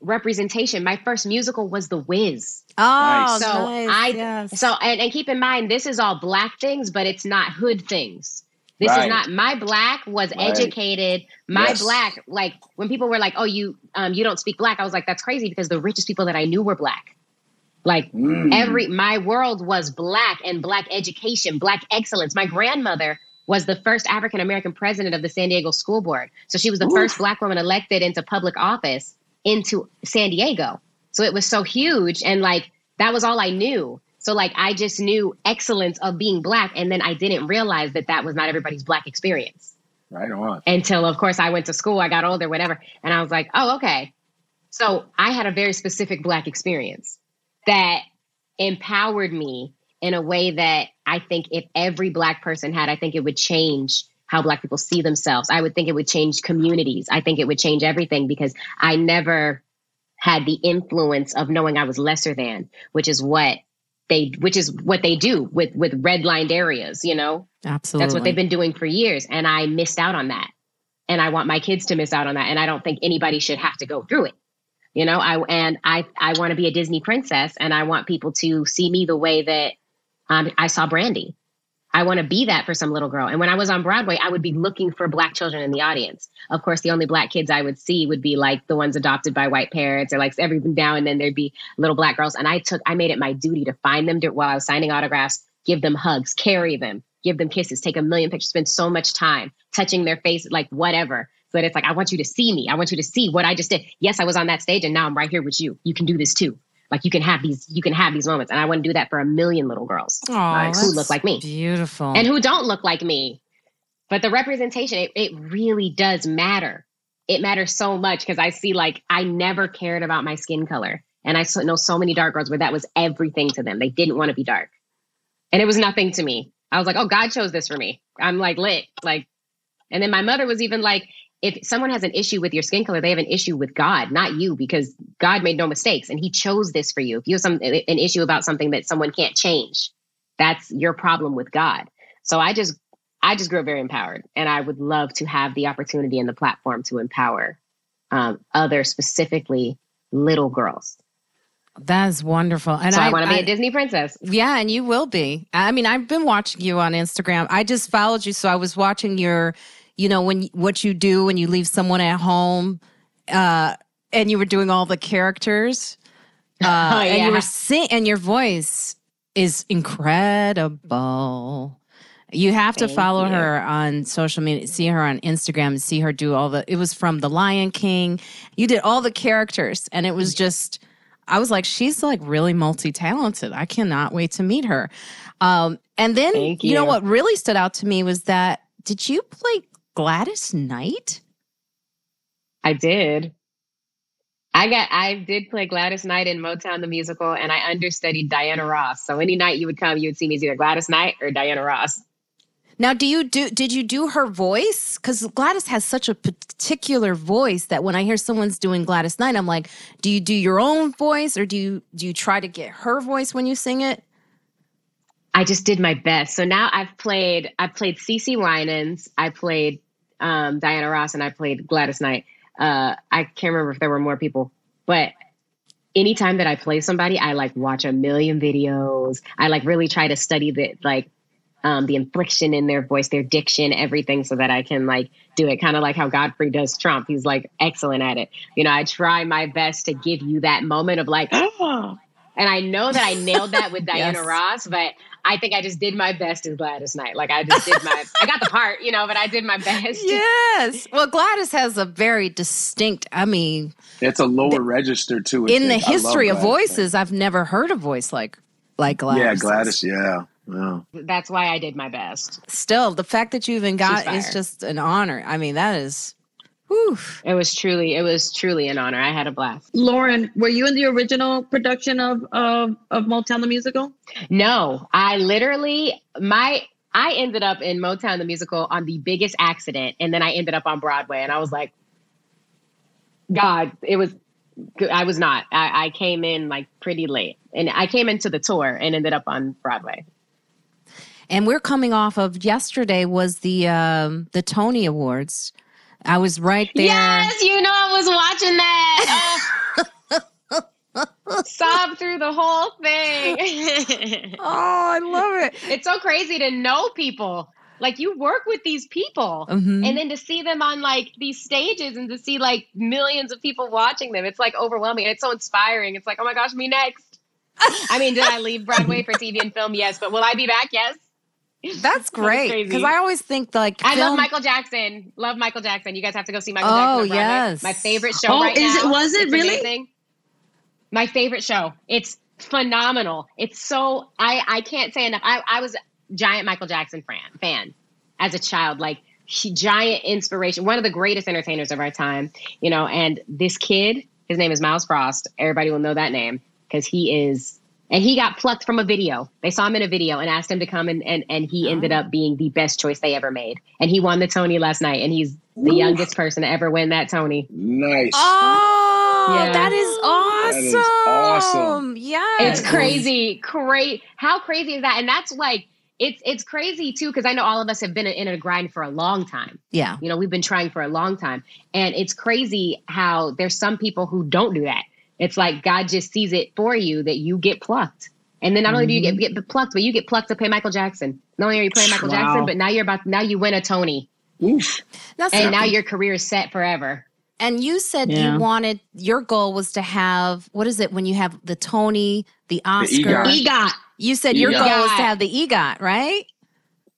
representation. My first musical was The Wiz. Oh, so nice. I yes. so and, and keep in mind this is all black things, but it's not hood things. This right. is not my black was right. educated. My yes. black, like when people were like, "Oh, you um, you don't speak black," I was like, "That's crazy," because the richest people that I knew were black. Like mm. every my world was black and black education, black excellence. My grandmother was the first African American president of the San Diego School Board, so she was the first black woman elected into public office into San Diego. So it was so huge. And like, that was all I knew. So like, I just knew excellence of being black. And then I didn't realize that that was not everybody's black experience. Right on. Until, of course, I went to school, I got older, whatever. And I was like, oh, okay. So I had a very specific black experience that empowered me in a way that I think if every black person had, I think it would change how black people see themselves. I would think it would change communities. I think it would change everything because I never had the influence of knowing I was lesser than, which is what they which is what they do with with redlined areas, you know? Absolutely. That's what they've been doing for years and I missed out on that. And I want my kids to miss out on that and I don't think anybody should have to go through it. You know, I and I I want to be a Disney princess and I want people to see me the way that um, I saw Brandy. I want to be that for some little girl. And when I was on Broadway, I would be looking for black children in the audience. Of course, the only black kids I would see would be like the ones adopted by white parents, or like every now and then there'd be little black girls. And I took, I made it my duty to find them while I was signing autographs, give them hugs, carry them, give them kisses, take a million pictures, spend so much time touching their face, like whatever. So that it's like, I want you to see me. I want you to see what I just did. Yes, I was on that stage and now I'm right here with you. You can do this too. Like you can have these, you can have these moments. And I want to do that for a million little girls Aww, who look like me. Beautiful. And who don't look like me. But the representation, it, it really does matter. It matters so much because I see like I never cared about my skin color. And I know so many dark girls where that was everything to them. They didn't want to be dark. And it was nothing to me. I was like, oh, God chose this for me. I'm like lit. Like, and then my mother was even like, if someone has an issue with your skin color, they have an issue with God, not you, because God made no mistakes and He chose this for you. If you have some an issue about something that someone can't change, that's your problem with God. So I just I just grew very empowered, and I would love to have the opportunity and the platform to empower um, other, specifically little girls. That's wonderful. And so I, I want to be I, a Disney princess. Yeah, and you will be. I mean, I've been watching you on Instagram. I just followed you, so I was watching your you know when what you do when you leave someone at home uh and you were doing all the characters uh oh, yeah. and you were sing and your voice is incredible you have to Thank follow you. her on social media see her on instagram see her do all the it was from the lion king you did all the characters and it was just i was like she's like really multi-talented i cannot wait to meet her um and then you. you know what really stood out to me was that did you play Gladys Knight? I did. I got I did play Gladys Knight in Motown the musical and I understudied Diana Ross. So any night you would come, you would see me as either Gladys Knight or Diana Ross. Now, do you do did you do her voice? Because Gladys has such a particular voice that when I hear someone's doing Gladys Knight, I'm like, do you do your own voice or do you do you try to get her voice when you sing it? I just did my best. So now I've played I've played CeCe Winans, I played um, Diana Ross and I played Gladys Knight. Uh, I can't remember if there were more people, but anytime that I play somebody, I like watch a million videos. I like really try to study the like um, the inflection in their voice, their diction, everything, so that I can like do it. Kind of like how Godfrey does Trump. He's like excellent at it. You know, I try my best to give you that moment of like, oh. And I know that I nailed that with Diana yes. Ross, but I think I just did my best as Gladys Knight. Like I just did my, I got the part, you know, but I did my best. Yes. Well, Gladys has a very distinct. I mean, it's a lower the, register too. In the history of voices, I've never heard a voice like like Gladys. Yeah, Gladys. Yeah. Yeah. That's why I did my best. Still, the fact that you even got is just an honor. I mean, that is Oof. It was truly, it was truly an honor. I had a blast. Loren, were you in the original production of of, of Motown the musical? No, I literally my I ended up in Motown the musical on the biggest accident, and then I ended up on Broadway, and I was like, God, it was. I was not. I, I came in like pretty late, and I came into the tour and ended up on Broadway. And we're coming off of yesterday was the um, the Tony Awards. I was right there. Yes, you know I was watching that. Oh. Sob through the whole thing. oh, I love it. It's so crazy to know people. Like you work with these people mm-hmm. and then to see them on like these stages and to see like millions of people watching them, it's like overwhelming. And it's so inspiring. It's like, oh my gosh, me next. I mean, did I leave Broadway for TV and film? Yes. But will I be back? Yes. That's great because I always think like I film- love Michael Jackson. Love Michael Jackson. You guys have to go see Michael oh, Jackson. Oh yes, my favorite show. Oh, right is now. it? Was it it's really? Amazing. My favorite show. It's phenomenal. It's so I I can't say enough. I I was giant Michael Jackson fan fan as a child. Like he, giant inspiration. One of the greatest entertainers of our time. You know, and this kid, his name is Myles Frost. Everybody will know that name because he is and he got plucked from a video. They saw him in a video and asked him to come and and, and he oh. ended up being the best choice they ever made. And he won the Tony last night and he's the Oof. youngest person to ever win that Tony. Nice. Oh, yeah. that is awesome. That is awesome. Yeah. It's crazy. Great. How crazy is that? And that's like it's it's crazy too because I know all of us have been in a grind for a long time. Yeah. You know, we've been trying for a long time. And it's crazy how there's some people who don't do that it's like God just sees it for you that you get plucked. And then not only do you get, mm-hmm. get plucked, but you get plucked to play Michael Jackson. Not only are you playing Michael wow. Jackson, but now you're about now you win a Tony. Oof. That's and now your career is set forever. And you said yeah. you wanted your goal was to have what is it when you have the Tony, the Oscar, the EGOT. You said EGOT. your goal was to have the EGOT, right?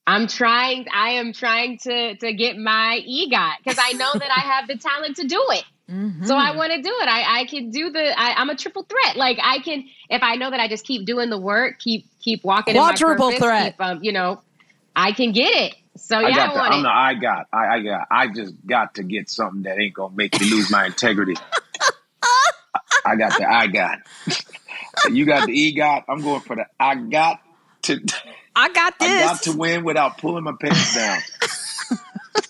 I'm trying. I am trying to to get my EGOT because I know that I have the talent to do it. Mm-hmm. So I want to do it. I, I can do the. I, am a triple threat. Like I can, if I know that I just keep doing the work, keep keep walking. Quadruple threat. Keep, um, you know, I can get it. So yeah, I, got I want the, I'm the I got. I, I got. I just got to get something that ain't gonna make me lose my integrity. I got the I got. you got the E got. I'm going for the I got to. I got this. I got to win without pulling my pants down.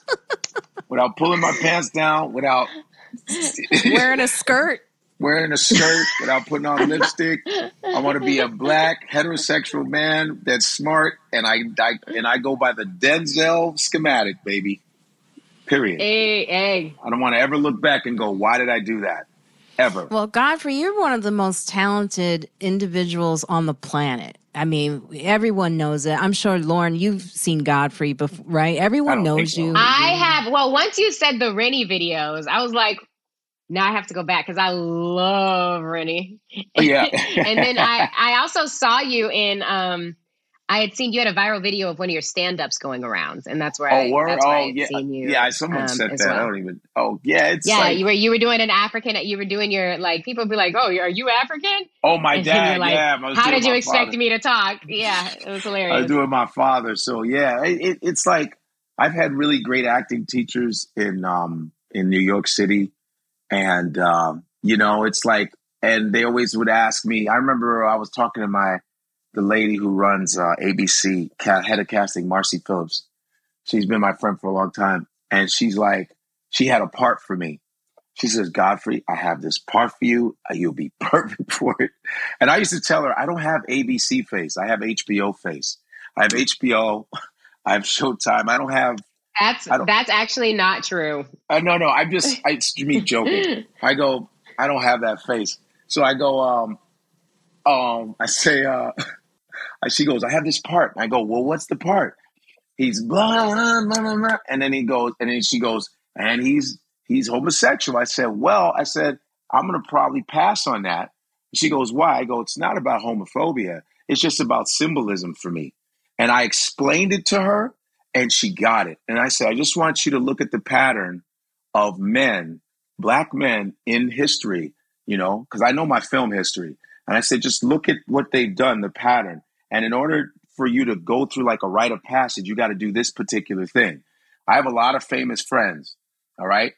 without pulling my pants down. Without wearing a skirt. Wearing a skirt without putting on lipstick. I want to be a black heterosexual man that's smart, and I, I and I go by the Denzel schematic, baby. Period. Hey, hey. I don't want to ever look back and go, "Why did I do that?" Ever. Well, Godfrey, you're one of the most talented individuals on the planet. I mean, everyone knows it. I'm sure, Loren, you've seen Godfrey before, right? Everyone knows so. you. I have. Well, once you said the Rennie videos, I was like, now I have to go back because I love Rennie. Oh, yeah. and then I, I also saw you in um I had seen you had a viral video of one of your stand-ups going around, and that's where oh, I, word? that's oh, yeah. seen you. Yeah, someone um, said that. Well. I don't even. Oh, yeah, it's yeah. Like, you were you were doing an African. You were doing your like people be like, "Oh, are you African?" Oh, my and dad. Like, yeah. How did you expect father. me to talk? Yeah, it was hilarious. I was doing my father. So yeah, it, it, it's like I've had really great acting teachers in um in New York City, and um, you know, it's like, and they always would ask me. I remember I was talking to my the lady who runs uh, ABC, head of casting, Marci Phillips. She's been my friend for a long time. And she's like, she had a part for me. She says, Godfrey, I have this part for you. Uh, you'll be perfect for it. And I used to tell her, I don't have ABC face. I have HBO face. I have HBO. I have Showtime. I don't have. That's don't, that's actually not true. Uh, no, no. I'm just I, it's me joking. I go. I don't have that face. So I go. Um, um, I say, uh, she goes, I have this part. I go, well, what's the part? He's blah, blah, blah, blah, and then he goes, and then she goes, and he's he's homosexual. I said, well, I said, I'm gonna probably pass on that. She goes, why? I go, it's not about homophobia. It's just about symbolism for me. And I explained it to her, and she got it. And I said, I just want you to look at the pattern of men, black men in history, you know, because I know my film history. And I said, just look at what they've done, the pattern. And in order for you to go through like a rite of passage, you got to do this particular thing. I have a lot of famous friends, all right?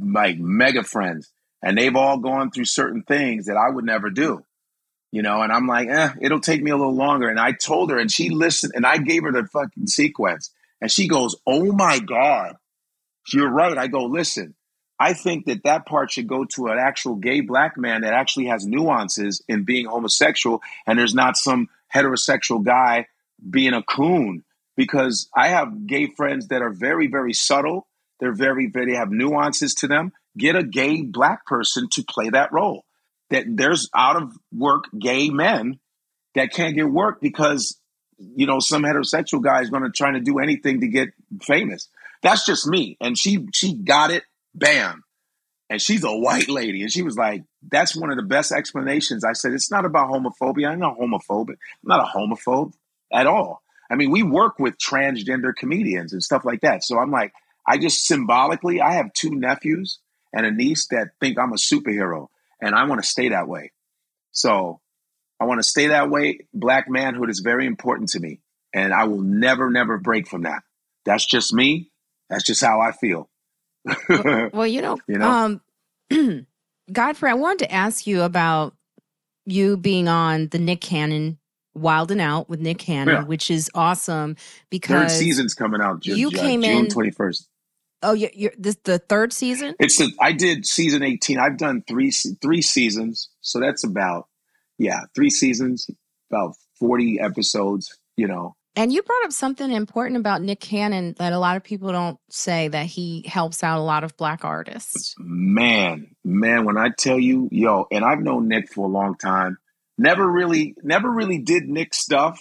like mega friends, and they've all gone through certain things that I would never do. You know, and I'm like, eh, it'll take me a little longer. And I told her, and she listened, and I gave her the fucking sequence, and she goes, "Oh my god, you're right." I go, listen, I think that that part should go to an actual gay black man that actually has nuances in being homosexual, and there's not some heterosexual guy being a coon. Because I have gay friends that are very, very subtle. They're very, very have nuances to them. Get a gay black person to play that role. That there's out of work gay men that can't get work because you know some heterosexual guy is going to try to do anything to get famous. That's just me. And she she got it bam. And she's a white lady. And she was like, that's one of the best explanations. I said, it's not about homophobia. I'm not homophobic. I'm not a homophobe at all. I mean, we work with transgender comedians and stuff like that. So I'm like, I just symbolically, I have two nephews and a niece that think I'm a superhero and I want to stay that way. So I want to stay that way. Black manhood is very important to me and I will never, never break from that. That's just me. That's just how I feel well, well, you know, you know? Um, Godfrey, I wanted to ask you about you being on the Nick Cannon Wild 'N Out with Nick Cannon, yeah. which is awesome because third season's coming out. June, you came June in twenty first. Oh, you're, you're, this the third season. It's the I did season eighteen. I've done three three seasons, so that's about yeah three seasons, about forty episodes. You know, and you brought up something important about Nick Cannon that a lot of people don't say that he helps out a lot of black artists. Man, man, when I tell you, yo, and I've known Nick for a long time. Never really, never really did Nick stuff,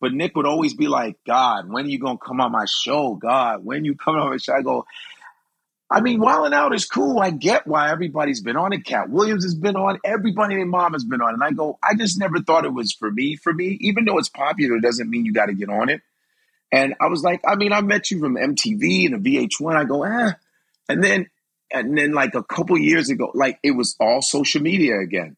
but Nick would always be like, God, when are you gonna come on my show? God, when you come on my show? I go, I mean, Wildin' Out is cool. I get why everybody's been on it. Katt Williams has been on. Everybody and mom has been on. And I go, I just never thought it was for me. For me, even though it's popular, doesn't mean you got to get on it. And I was like, I mean, I met you from MTV and a VH1. I go, ah. And then, and then like a couple years ago, like it was all social media again.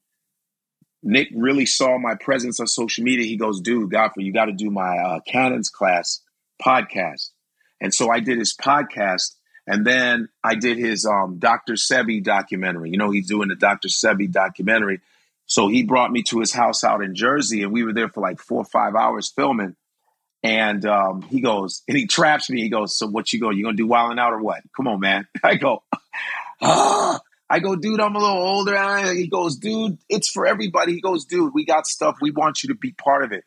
Nick really saw my presence on social media. He goes, dude, Godfrey, you got to do my uh, Cannon's Class podcast. And so I did his podcast and then I did his um, Dr. Sebi documentary. You know, he's doing the Dr. Sebi documentary. So he brought me to his house out in Jersey, and we were there for like four or five hours filming. And um, he goes, and he traps me. He goes, "So what you go? You gonna do Wildin' Out or what? Come on, man." I go, ah. I go, dude, I'm a little older. He goes, dude, it's for everybody. He goes, dude, we got stuff. We want you to be part of it.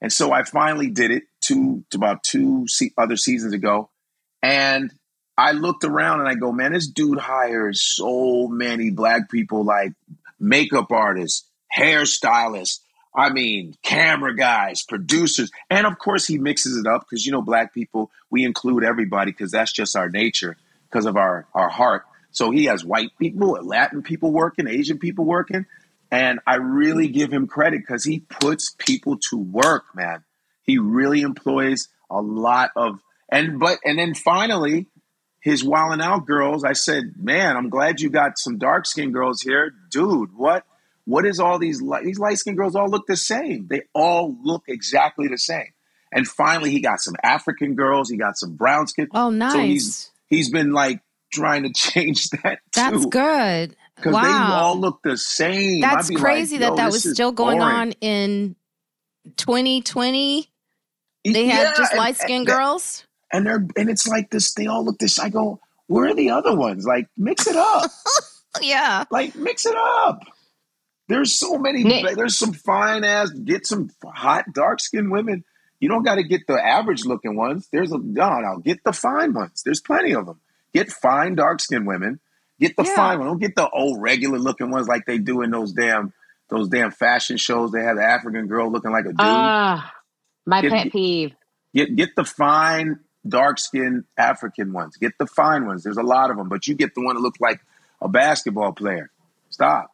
And so I finally did it two, about two other seasons ago. And I looked around and I go, man, this dude hires so many black people like makeup artists, hairstylists, I mean, camera guys, producers, and of course he mixes it up because you know, black people, we include everybody because that's just our nature because of our our heart. So he has white people, Latin people working, Asian people working, and I really give him credit because he puts people to work, man. He really employs a lot of and but and then finally his Wildin' Out girls, I said, "Man, I'm glad you got some dark skinned girls here, dude. What what is all these light, these light skinned girls all look the same? They all look exactly the same." And finally, he got some African girls. He got some brown skin. Oh, nice. So he's he's been like trying to change that. That's good. Because wow. they all look the same. That's crazy like, that that was still going boring. on in 2020. They yeah, had just light skinned girls and they're and it's like this. They all look this. I go, where are the other ones? Like, mix it up. yeah, like mix it up. There's so many. Nick. There's some fine ass. Get some hot dark skinned women. You don't got to get the average looking ones. There's a no, no. Get the fine ones. There's plenty of them. Get fine dark skinned women. Get the yeah. fine one. Don't get the old regular looking ones like they do in those damn those damn fashion shows. They have the African girl looking like a dude. Uh, my get, pet peeve. Get get the fine dark skinned African ones. Get the fine ones. There's a lot of them, but you get the one that looks like a basketball player. Stop.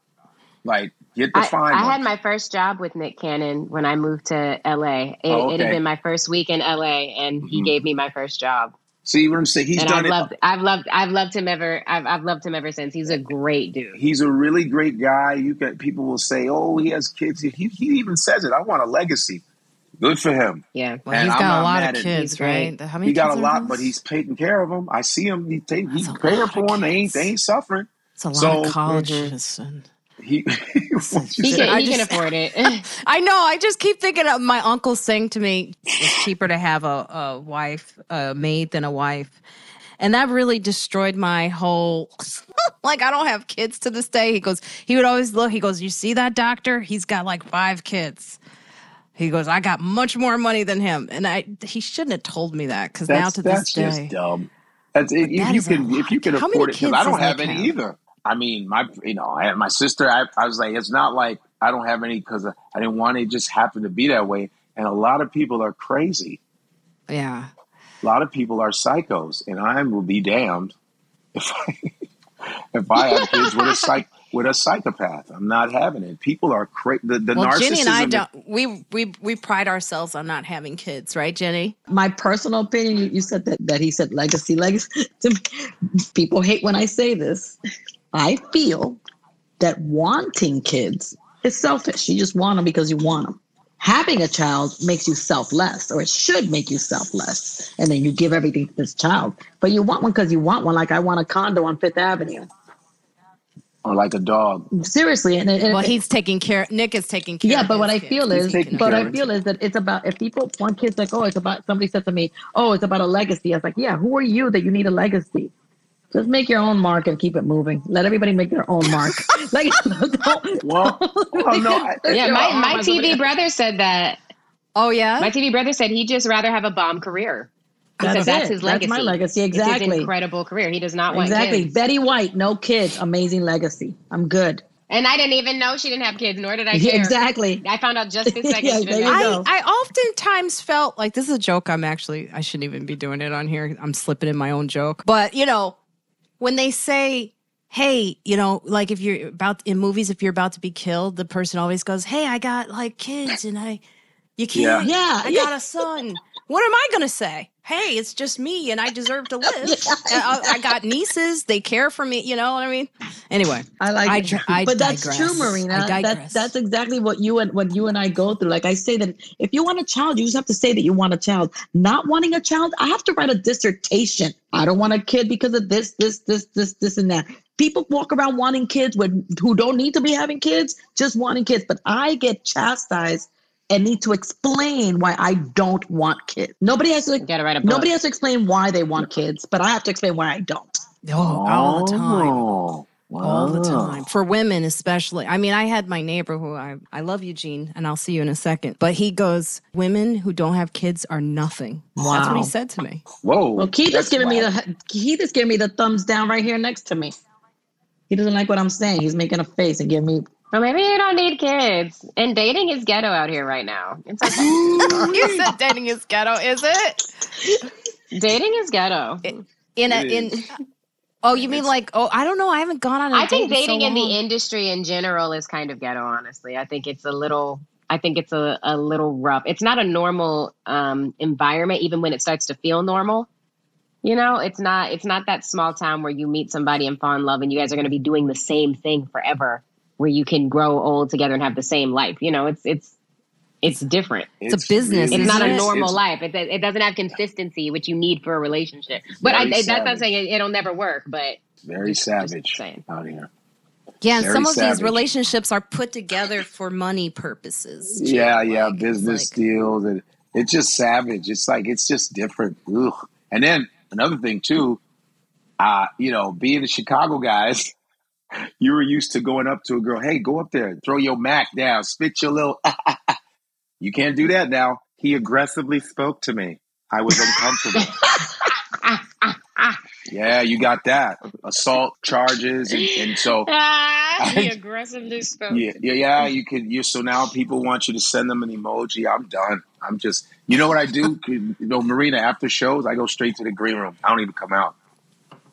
Like, get the I, fine I ones. had my first job with Nick Cannon when I moved to LA. It, oh, okay. it had been my first week in LA, and he mm-hmm. gave me my first job. See what I'm saying? He's and done I've it. Loved, I've loved, I've loved him ever. I've, I've loved him ever since. He's a great dude. He's a really great guy. You can people will say, "Oh, he has kids." He, he even says it. I want a legacy. Good for him. Yeah. Well, And he's I'm got a lot of at- kids, right? How many He got kids a lot, those? but he's taking care of them. I see him. He take, he's That's a paying for them. They ain't they ain't suffering. It's a lot So- of colleges and He, what you He can, I he can afford it. I know. I just keep thinking of my uncle saying to me, "It's cheaper to have a, a wife, a maid, than a wife," and that really destroyed my whole. like I don't have kids to this day. He goes. He would always look. He goes, "You see that doctor? He's got like five kids." He goes, "I got much more money than him," and I he shouldn't have told me that because now That's, to this that's day, just dumb. That's if, if that you can if you can How afford it because I don't have any have? either. I mean, my you know, I had my sister. I, I was like, it's not like I don't have any because I didn't want it. it. Just happened to be that way. And a lot of people are crazy. yeah. A lot of people are psychos, and I will be damned if I if I have kids with a psych with a psychopath. I'm not having it. People are crazy. The, the Well, narcissism. Jenny and I don't. We we we pride ourselves on not having kids, right, Jenny? My personal opinion, you, you said that, that he said legacy, legacy. To me, people hate when I say this. I feel that wanting kids is selfish. You just want them because you want them. Having a child makes you selfless, or it should make you selfless. And then you give everything to this child. But you want one because you want one, like I want a condo on Fifth Avenue. Or like a dog. Seriously. And, and Well, he's taking care. Nick is taking care. yeah, of but what his I kids. feel is, taking but I feel is that it's about if people want kids like, oh, it's about somebody said to me, oh, it's about a legacy. I was like, yeah, who are you that you need a legacy? Just make your own mark and keep it moving. Let everybody make their own mark. like, don't, Well, well, no, I- yeah, my, my TV brother said that. Oh yeah. My TV brother said he'd just rather have a bomb career. He That's said that's it. his legacy. That's my legacy. It's his Exactly. incredible career. He does not want kids. Exactly. kids. Betty White, no kids, amazing legacy. I'm good. And I didn't even know she didn't have kids, nor did I Yeah, care. exactly. I found out just this second. Yeah, there you have go. I, I oftentimes felt like this is a joke. I'm actually I shouldn't even be doing it on here. I'm slipping in my own joke. But you know, when they say, "Hey," you know, like if you're about in movies, if you're about to be killed, the person always goes, "Hey, I got like kids, and I, you can't. Yeah, I yeah. got a son. What am I gonna say? Hey, it's just me, and I deserve to live. And I, I got nieces. They care for me. You know what I mean? Anyway, I like I it. dr- I but that's digress. true, Marina. I That's that's exactly what you and what you and I go through. Like I say that if you want a child, you just have to say that you want a child. Not wanting a child, I have to write a dissertation. I don't want a kid because of this, this, this, this, this, and that. People walk around wanting kids with who don't need to be having kids, just wanting kids. But I get chastised and need to explain why I don't want kids. Nobody has to You gotta write a book. nobody has to explain why they want kids, but I have to explain why I don't. oh, all the time. Oh, all the time for women especially i mean i had my neighbor who i i love eugene and i'll see you in a second but he goes women who don't have kids are nothing Wow. that's what he said to me Whoa. Well, Keith is that's giving me the Keith is giving me the thumbs down right here next to me. He doesn't like what I'm saying. He's making a face and giving me. Well, maybe you don't need kids. And dating is ghetto out here right now. It's okay. you said dating is ghetto is it dating is ghetto. in a in is. oh you mean like oh i don't know i haven't gone on a I think date dating so in the industry in general is kind of ghetto. Honestly, I think it's a little. I think it's a, a little rough. It's not a normal um, environment, even when it starts to feel normal. You know, it's not. It's not that small town where you meet somebody and fall in love, and you guys are going to be doing the same thing forever, where you can grow old together and have the same life. You know, it's it's it's different. It's a business, It's Isn't a normal it's- life. It, it doesn't have consistency, which you need for a relationship. But I, Very that's not savage. saying it, it'll never work. But Very Just- just savage saying. out here. yeah and some of savage. these relationships are put together for money purposes too. Yeah, yeah, Like, it's business like- deals, and it's just savage. It's like it's just different. Ugh. And then another thing too, uh, you know, being the Chicago guys, you were used to going up to a girl, hey, go up there, throw your Mac down, spit your little. you can't do that now. He aggressively spoke to me. I was uncomfortable. yeah, you got that assault charges, and, and so ah, he aggressively spoke. yeah, yeah, yeah. You could. You so now people want you to send them an emoji. I'm done. I'm just. You know what I do? You know, Marina. After shows, I go straight to the green room. I don't even come out.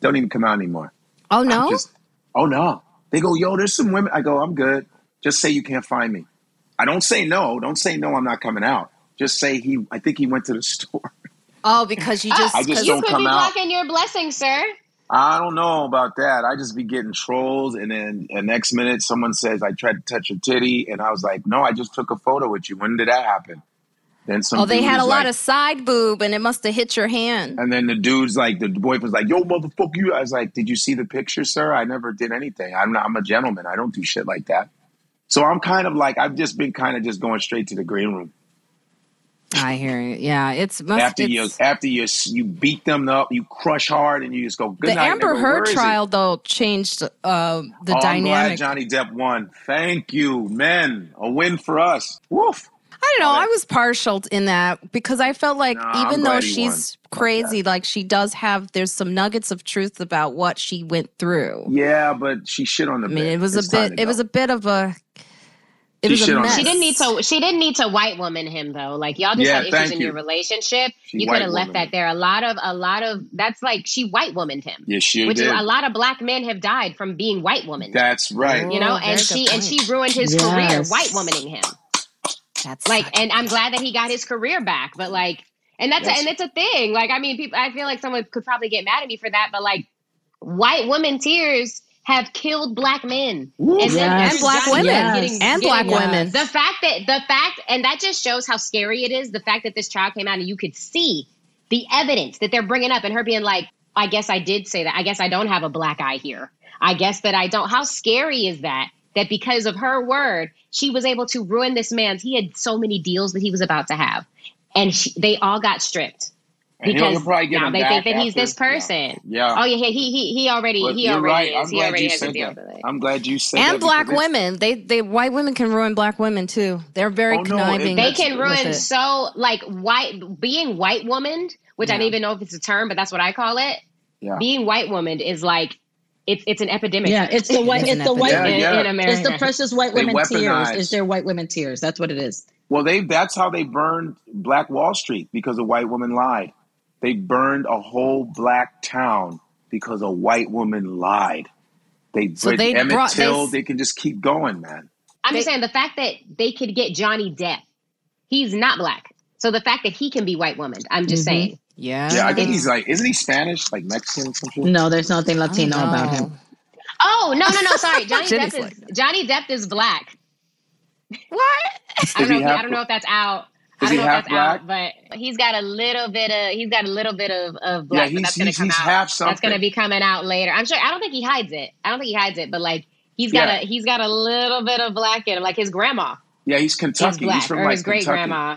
Don't even come out anymore. oh I'm no Just. Oh no. They go, yo. There's some women. I go. I'm good. Just say you can't find me. I don't say no. Don't say no. I'm not coming out. Just say he. I think he went to the store. oh because you just, I just 'cause- You don't could come be blocking your blessings, sir. I don't know about that. I just be getting trolls, and then the next minute someone says I tried to touch your titty, and I was like, no, I just took a photo with you. When did that happen? Then some. Oh, they had a lot like- of side boob, and it must have hit your hand. And then the dude's like, the boyfriend's like, "Yo, motherfucker, you." I was like, "Did you see the picture, sir? I never did anything. I'm not. I'm a gentleman. I don't do shit like that." So I'm kind of like, I've just been kind of just going straight to the green room I hear you. Yeah, it's must. after you after you you beat them up, you crush hard, and you just go. Good the night, Amber. Heard Where is it?" trial though changed uh, the oh, I'm glad. Johnny Depp won. Thank you, men. A win for us. Woof. I don't know. I was partial in that because I felt like Nah, I'm even though she's crazy, like she does have there's some nuggets of truth about what she went through. Yeah, but she shit on the I mean, bed. it was It's a bit. It was a bit of a. It She was a mess. She didn't need to. She didn't need to white woman him though. Like y'all just Yeah, had issues thank in you. your relationship. She you could have left that there. A lot of a lot of that's like she white womaned him, Yeah, she which did. is a lot of black men have died from being white woman. That's right. you know, Oh, and she and she ruined his career white womaning him. That's Like, and I'm glad that he got his career back. But like, and that's Yes. and it's a thing. Like, I mean, people. I feel like someone could probably get mad at me for that, but like, white women tears have killed black men Woo. and, then Yes. there's black women. Depp Yes. and black Yes. women. the fact that the fact and that just shows how scary it is. The fact that this child came out and you could see the evidence that they're bringing up, and her being like, "I guess I did say that. I guess I don't have a black eye here. I guess that I don't." How scary is that? That because of her word, she was able to ruin this man's. He had so many deals that he was about to have, and she, they all got stripped And he'll- because he'll probably get now him they back think that he's this person. Yeah. Oh yeah, he he he already But he you're already right. is. I'm he glad already you has a said deal that. it. I'm glad you said that. and black women. They they white women can ruin black women too. They're very Oh, conniving. it- they can ruin so like white being white woman which i don't even know if it's a term but that's what i call it Yeah. being white woman is like it's it's an epidemic Yeah, it's the white. It's It's the white. Yeah, in, yeah. in america It's the precious white women tears. weaponize. It's their white women tears. That's what it is. Well, they that's how they burned Black Wall Street because a white woman lied. They burned a whole black town because a white woman lied. They So burned they Emmett brought- they Till. s- They, can just keep going, man. i'm just saying the fact that they could get johnny depp he's not black so the fact that he can be white woman i'm just Mhm. saying Yeah. Yeah, I think he's like, isn't he Spanish, like Mexican, or some shit? No, there's nothing Latino about him. oh no no no sorry johnny depp is like johnny depp is black What? I don't, know if, half- I don't know if that's out. Is I don't he know if that's black? out, but he's got a little bit of he's got a little bit of, of Yeah, black, but he's that's gonna he's, come he's out. half That's gonna be coming out later. I'm sure I don't think he hides it. I don't think he hides it, but like he's got Yeah. a he's got a little bit of black in him. Like his grandma yeah, he's is Kentucky. black. He's from or like his great Kentucky. grandma.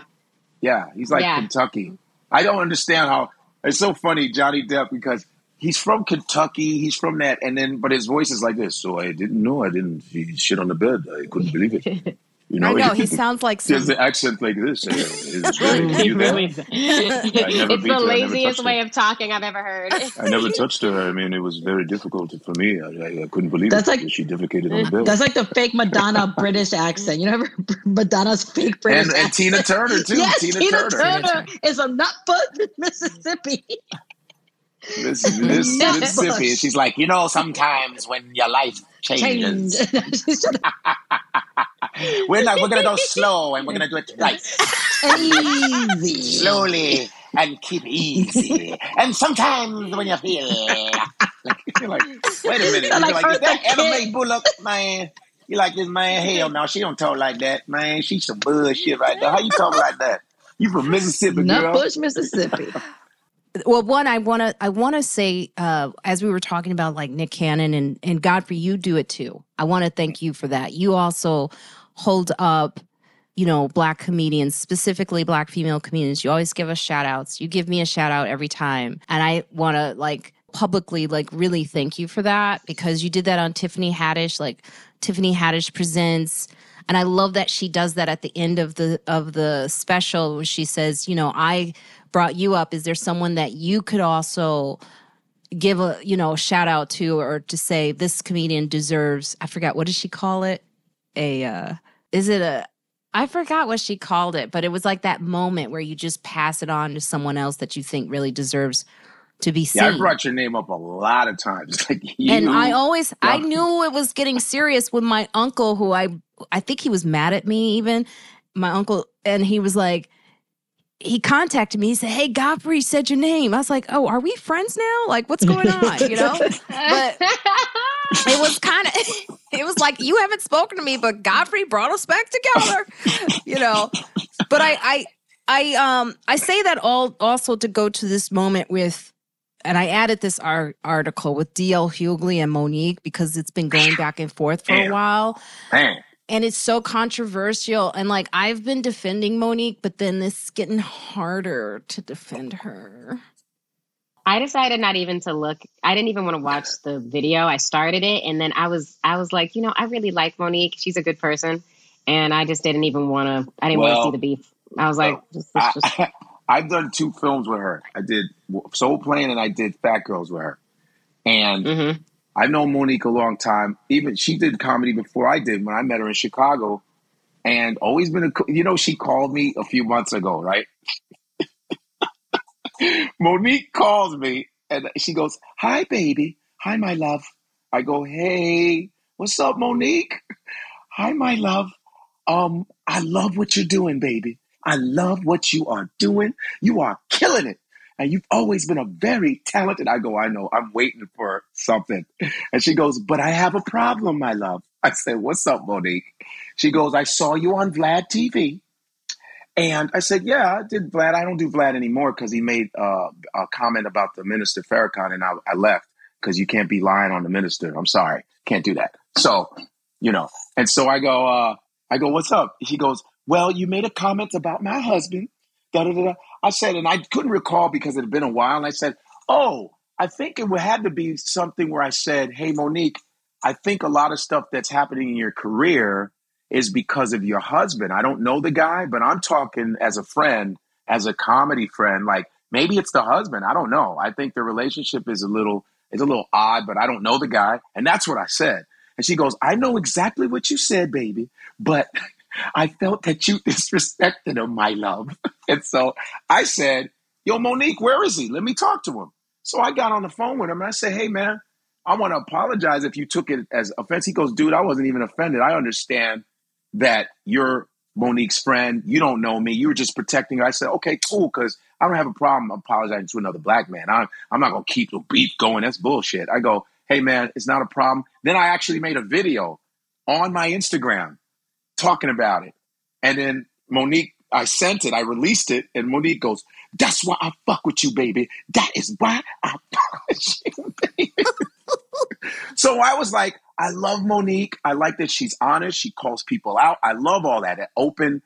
Yeah, he's like Yeah. Kentucky. I don't understand how it's so funny, Johnny Depp, because he's from Kentucky. He's from that, and then but his voice is like this. So I didn't know. I didn't see shit on the bed. I couldn't believe it. You know, I know he sounds like He has some. the accent like this. Uh, it's great. He You really never it's the her. I never laziest way her. of talking I've ever heard. I never touched her. I mean, it was very difficult for me. I, I, I couldn't believe That's it. like- she defecated on the bed. That's like the fake Madonna British accent. You know, Madonna's fake British and, and. Tina Turner too. Yes, Tina, Tina, Turner. Turner is from Nutbush, Mississippi. This, this, Mississippi. she's like, you know, sometimes when your life changes, Change. We're not. We're gonna go slow, and we're gonna do it right, Easy. slowly, and keep easy. And sometimes when you feel like, you're like, wait a minute, you're Like like, is that Anna Bullock, man? You like this man? Hell no, she don't talk like that, man. She's some bullshit right there. How you talk like that? You from Mississippi, girl? Nutbush, Mississippi. Well one i want to i want to say uh as we were talking about like nick cannon and and godfrey you do it too. I want to thank you for that. You also hold up you know black comedians specifically black female comedians. You always give us shout outs you give me a shout out every time. And i want to like publicly like really thank you for that because you did that on tiffany haddish like tiffany haddish presents. And i love that she does that at the end of the of the special where she says you know i brought you up is there someone that you could also give a you know shout out to or to say this comedian deserves i forgot what did she call it? A uh is it a i forgot what she called it but it was like that moment where you just pass it on to someone else that you think really deserves to be seen Yeah, I brought your name up a lot of times. Like you, and I always I knew it was getting serious when my uncle, who I I think he was mad at me even, my uncle, and he was like, he contacted me. He said, "Hey, Godfrey said your name." I was like, "Oh, are we friends now? Like, what's going on?" You know. But it was kind of it was like you haven't spoken to me but godfrey brought us back together you know but i i I um I say that all also to go to this moment with and I added this art, article with DL Hughley and Monique because it's been going back and forth for Damn. a while. Man. And it's so controversial. And like I've been defending Monique, but then it's getting harder to defend her. I decided not even to look. I didn't even want to watch the video. I started it and then I was I was like, you know, I really like Monique. She's a good person. And I just didn't even want to I didn't want to see the beef. I was like, just, just, just I, I've done two films with her. I did Soul Plane and I did Phat Girlz with her. And mhm. I've known Monique a long time. Even she did comedy before I did when I met her in Chicago. And always been a, you know, she called me a few months ago, right? Monique calls me and she goes, Hi, baby. Hi, my love. I go, Hey, what's up, Monique? Hi, my love. Um, I love what you're doing, baby. I love what you are doing. You are killing it. And you've always been a very talented. I go, I know, I'm waiting for something. And she goes, But I have a problem, my love. I said, What's up, Monique? She goes, I saw you on Vlad TV. And I said, Yeah, I did Vlad. I don't do Vlad anymore because he made uh, a comment about the minister Farrakhan, and I, I left because you can't be lying on the minister. I'm sorry, can't do that. So, you know, and so I go, uh, I go, what's up? She goes, well, you made a comment about my husband. Da, da, da. I said, and I couldn't recall because it had been a while. And I said, oh, I think it would had to be something where I said, hey, Monique, I think a lot of stuff that's happening in your career is because of your husband. I don't know the guy, but I'm talking as a friend, as a comedy friend. Like maybe it's the husband. I don't know. I think the relationship is a little is a little odd, but I don't know the guy, and that's what I said. And she goes, "I know exactly what you said, baby, but I felt that you disrespected him, my love." and so I said, "Yo, Monique, where is he? Let me talk to him." So I got on the phone with him and I said, "Hey, man." I want to apologize if you took it as offense. He goes, dude, I wasn't even offended. I understand that you're Monique's friend. You don't know me. You were just protecting her. I said, okay, cool, because I don't have a problem apologizing to another black man. I'm, I'm not going to keep the beef going. That's bullshit. I go, hey, man, it's not a problem. Then I actually made a video on my Instagram talking about it. And then Monique, I sent it, I released it, and Monique goes, that's why I fuck with you, baby. That is why I fuck with you, baby. so I was like, I love Monique. I like that she's honest. She calls people out. I love all that, that open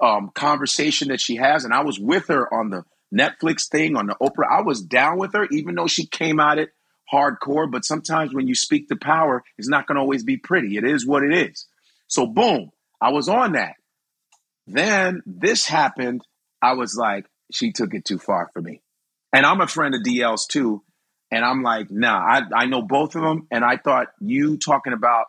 um, conversation that she has. And I was with her on the Netflix thing, on the Oprah. I was down with her, even though she came at it hardcore. But sometimes when you speak to power, it's not going to always be pretty. It is what it is. So, boom, I was on that. Then this happened. I was like, she took it too far for me. And I'm a friend of DL's too. And I'm like, nah, I, I know both of them. And I thought you talking about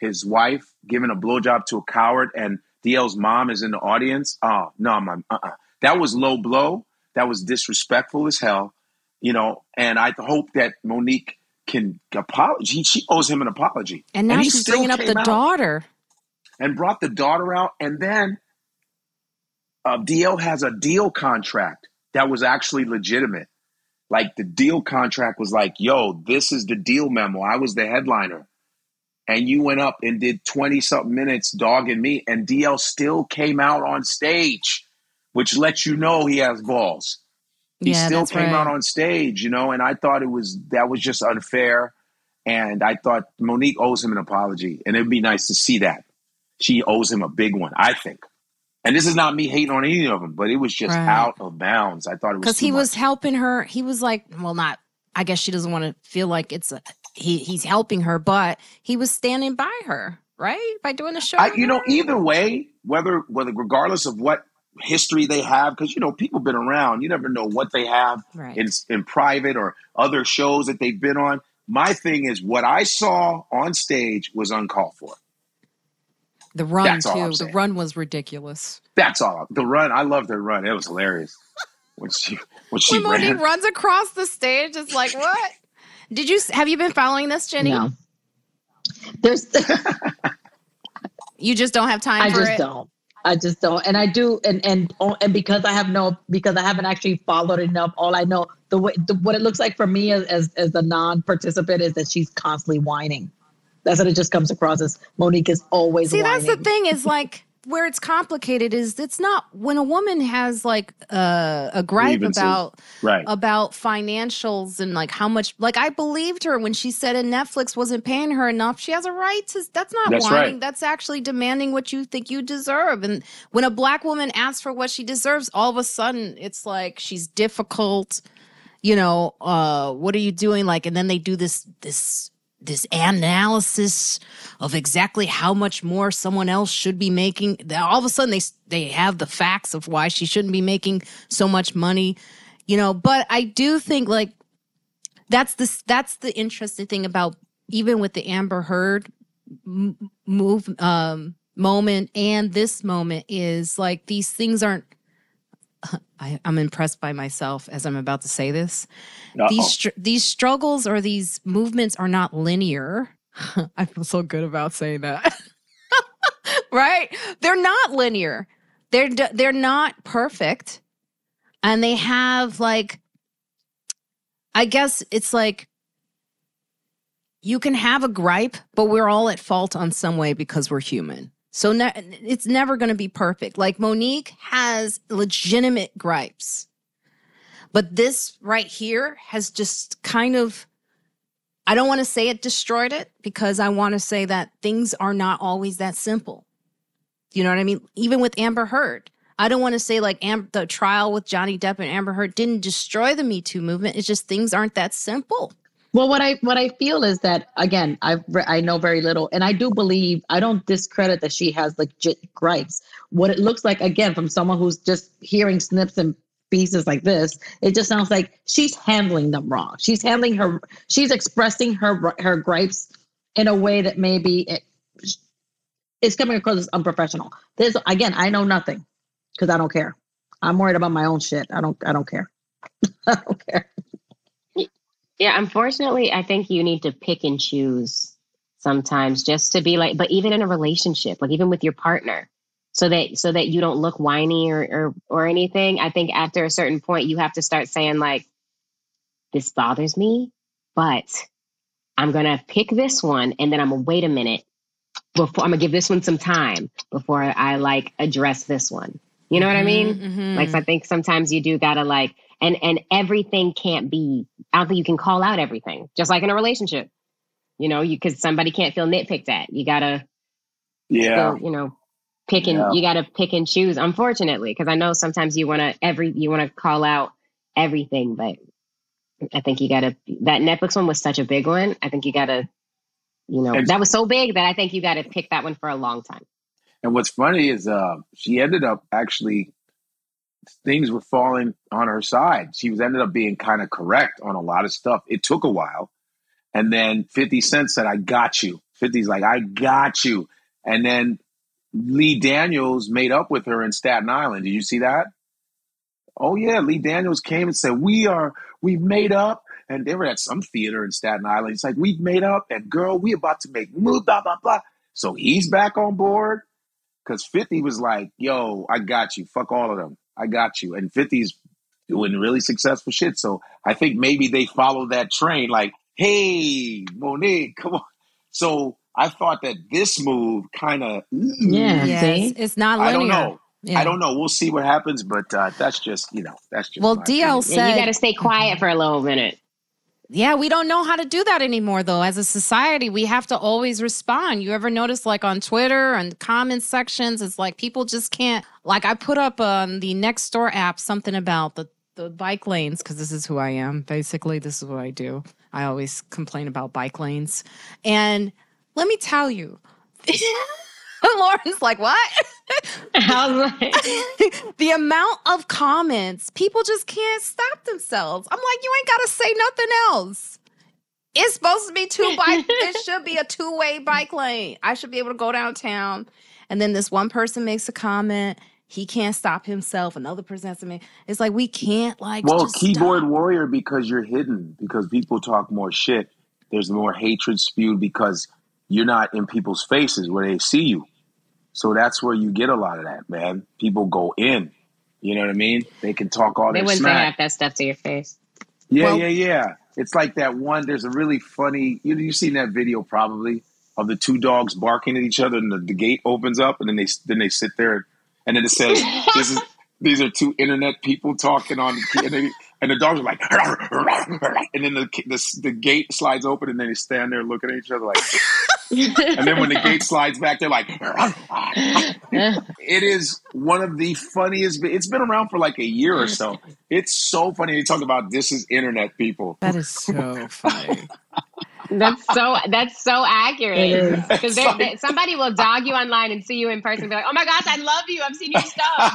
his wife giving a blowjob to a coward and DL's mom is in the audience. Oh, no, my, uh-uh. that was low blow. That was disrespectful as hell, you know. And I hope that Monique can apologize. She owes him an apology. And now he she's bringing up the out daughter. And brought the daughter out. And then uh, DL has a deal contract that was actually legitimate. Like the deal contract was like, yo, this is the deal memo. I was the headliner. And you went up and did 20 something minutes dogging me, and DL still came out on stage, which lets you know he has balls. He Yeah, still came out on stage, you know, and I thought it was that was just unfair. And I thought Monique owes him an apology, and it'd be nice to see that. She owes him a big one, I think. And this is not me hating on any of them, but it was just Right. out of bounds. I thought it was because he was helping her. He was like, well, not. I guess she doesn't want to feel like it's a he. He's helping her, but he was standing by her, right, by doing the show. I, you know, either way, whether whether regardless of what history they have, because you know people been around, you never know what they have right? in in private or other shows that they've been on. My thing is, what I saw on stage was uncalled for. The run that's too. The run was ridiculous. That's all. The run, I love the run. It was hilarious when she when she When ran. runs across the stage, it's like what? Did you have you been following this, Jenny? No. There's You just don't have time I for just it. don't. I just don't. And I do and and oh, and because I have no because I haven't actually followed enough, all I know the way the, what it looks like for me as as, as a non-participant is that she's constantly whining. That's what it just comes across as Monique is always See, whining. that's the thing is like where it's complicated is it's not when a woman has like uh, a gripe Grievances. about Right. about financials and like how much like I believed her when she said and Netflix wasn't paying her enough. She has a right to that's not That's whining. right. That's actually demanding what you think you deserve. And when a black woman asks for what she deserves, all of a sudden it's like she's difficult. You know, uh, what are you doing? Like, and then they do this this this analysis of exactly how much more someone else should be making. All of a sudden, they they have the facts of why she shouldn't be making so much money, you know. But I do think like that's the that's the interesting thing about even with the Amber Heard move um, moment and this moment is like these things aren't. I, I'm impressed by myself as I'm about to say this Uh-oh. these str- these struggles or these movements are not linear. I feel so good about saying that. right? They're not linear. They're they're not perfect. And they have like I guess it's like you can have a gripe, but we're all at fault on some way because we're human. So ne- it's never going to be perfect. Like Monique has legitimate gripes. But this right here has just kind of, I don't want to say it destroyed it because I want to say that things are not always that simple. You know what I mean? Even with Amber Heard, I don't want to say like Am- the trial with Johnny Depp and Amber Heard didn't destroy the Me Too movement. It's just things aren't that simple. Well, what I what I feel is that again, I I know very little, and I do believe I don't discredit that she has legit gripes. What it looks like again from someone who's just hearing snips and pieces like this, it just sounds like she's handling them wrong. She's handling her, she's expressing her her gripes in a way that maybe it, it's coming across as unprofessional. There's again, I know nothing because I don't care. I'm worried about my own shit. I don't I don't care. I don't care. Yeah, unfortunately, I think you need to pick and choose sometimes just to be like, but even in a relationship, like even with your partner, so that so that you don't look whiny or or, or anything. I think after a certain point, you have to start saying like, this bothers me, but I'm gonna pick this one, and then I'm gonna wait a minute before I'm gonna give this one some time before I like address this one. You know what I mean? Mhm, Like mhm. I think sometimes you do gotta like and and everything can't be I don't think you can call out everything. Just like in a relationship. You know, you cause somebody can't feel nitpicked at. You gotta Yeah. still, you know, pick and Yeah. you gotta pick and choose, unfortunately. Because I know sometimes you wanna every you wanna call out everything, but I think you gotta that Netflix one was such a big one. I think you gotta you know, And- that was so big that I think you gotta pick that one for a long time. And what's funny is uh, she ended up actually things were falling on her side. She was ended up being kind of correct on a lot of stuff. It took a while, and then Fifty Cent said, "I got you." 50's like, "I got you," and then Lee Daniels made up with her in Staten Island. Did you see that? Oh yeah, Lee Daniels came and said, "We are, we've made up." And they were at some theater in Staten Island. It's like we've made up, and girl, we about to make move, blah blah blah. So he's back on board because 50 was like, yo, I got you. Fuck all of them. I got you. And 50's doing really successful shit. So I think maybe they follow that train, like, hey, Monique, come on. So I thought that this move kind of, Yeah. Yes, it's not like I don't know. Yeah. I don't know. We'll see what happens, but uh, that's just, you know, that's just. Well, my DL opinion. said, Yeah, you gotta stay quiet for a little minute. Yeah, we don't know how to do that anymore, though. As a society, we have to always respond. You ever notice, like on Twitter and comment sections, it's like people just can't. Like, I put up on the Nextdoor app something about the, the bike lanes because this is who I am. Basically, this is what I do. I always complain about bike lanes. And let me tell you, Loren's like, what? I like, the amount of comments, people just can't stop themselves. I'm like, you ain't got to say nothing else. It's supposed to be two bike. it should be a two way bike lane. I should be able to go downtown, and then this one person makes a comment. He can't stop himself. Another person has to make. It's like we can't like. Well, just keyboard stop. warrior because you're hidden because people talk more shit. There's more hatred spewed because you're not in people's faces where they see you. So that's where you get a lot of that, man. People go in. You know what I mean? They can talk all they their wouldn't say smack. half that stuff to your face. Yeah, Well- yeah, yeah. It's like that one. There's a really funny. You know, you've seen that video probably. of the two dogs barking at each other, and the, the gate opens up, and then they then they sit there, and then it says, "This is these are two internet people talking on," and, they, and the dogs are like, and then the, the the gate slides open, and then they stand there looking at each other like. and then when the gate slides back, they're like, it is one of the funniest. It's been around for like a year or so. It's so funny. They talk about this is internet people. That is so funny. That's so that's so accurate because like, somebody will dog you online and see you in person and be like, "Oh my gosh, I love you! I've seen your stuff."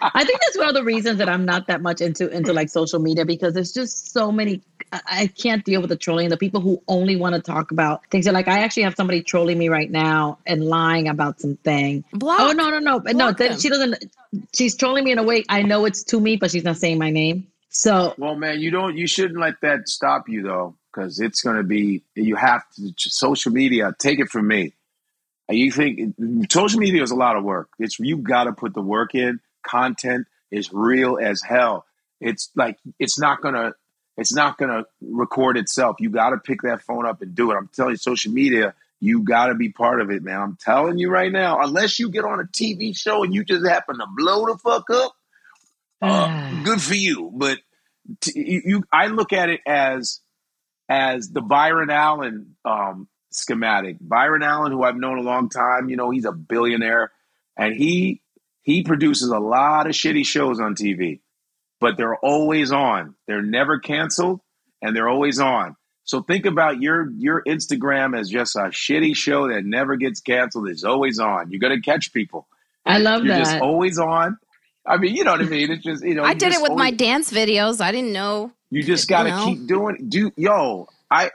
I think that's one of the reasons that I'm not that much into into like social media because there's just so many. I can't deal with the trolling. The people who only want to talk about things. Are like I actually have somebody trolling me right now and lying about something. Block. Oh no no no no! That, she doesn't. She's trolling me in a way I know it's to me, but she's not saying my name. So well, man, you don't. You shouldn't let that stop you though because it's going to be you have to social media take it from me. You think social media is a lot of work. It's you got to put the work in. Content is real as hell. It's like it's not going to it's not going to record itself. You got to pick that phone up and do it. I'm telling you social media you got to be part of it man. I'm telling you right now unless you get on a tv show and you just happen to blow the fuck up uh, good for you. But t- you i look at it as as the Byron Allen um, schematic. Byron Allen, who I've known a long time, you know, he's a billionaire, and he he produces a lot of shitty shows on TV, but they're always on. They're never canceled, and they're always on. So think about your your Instagram as just a shitty show that never gets canceled. It's always on. You're gonna catch people. I love You're that. just always on. I mean, you know what I mean. It's just you know. I did it with always, my dance videos. I didn't know you just got to you know? keep doing. Do yo, I.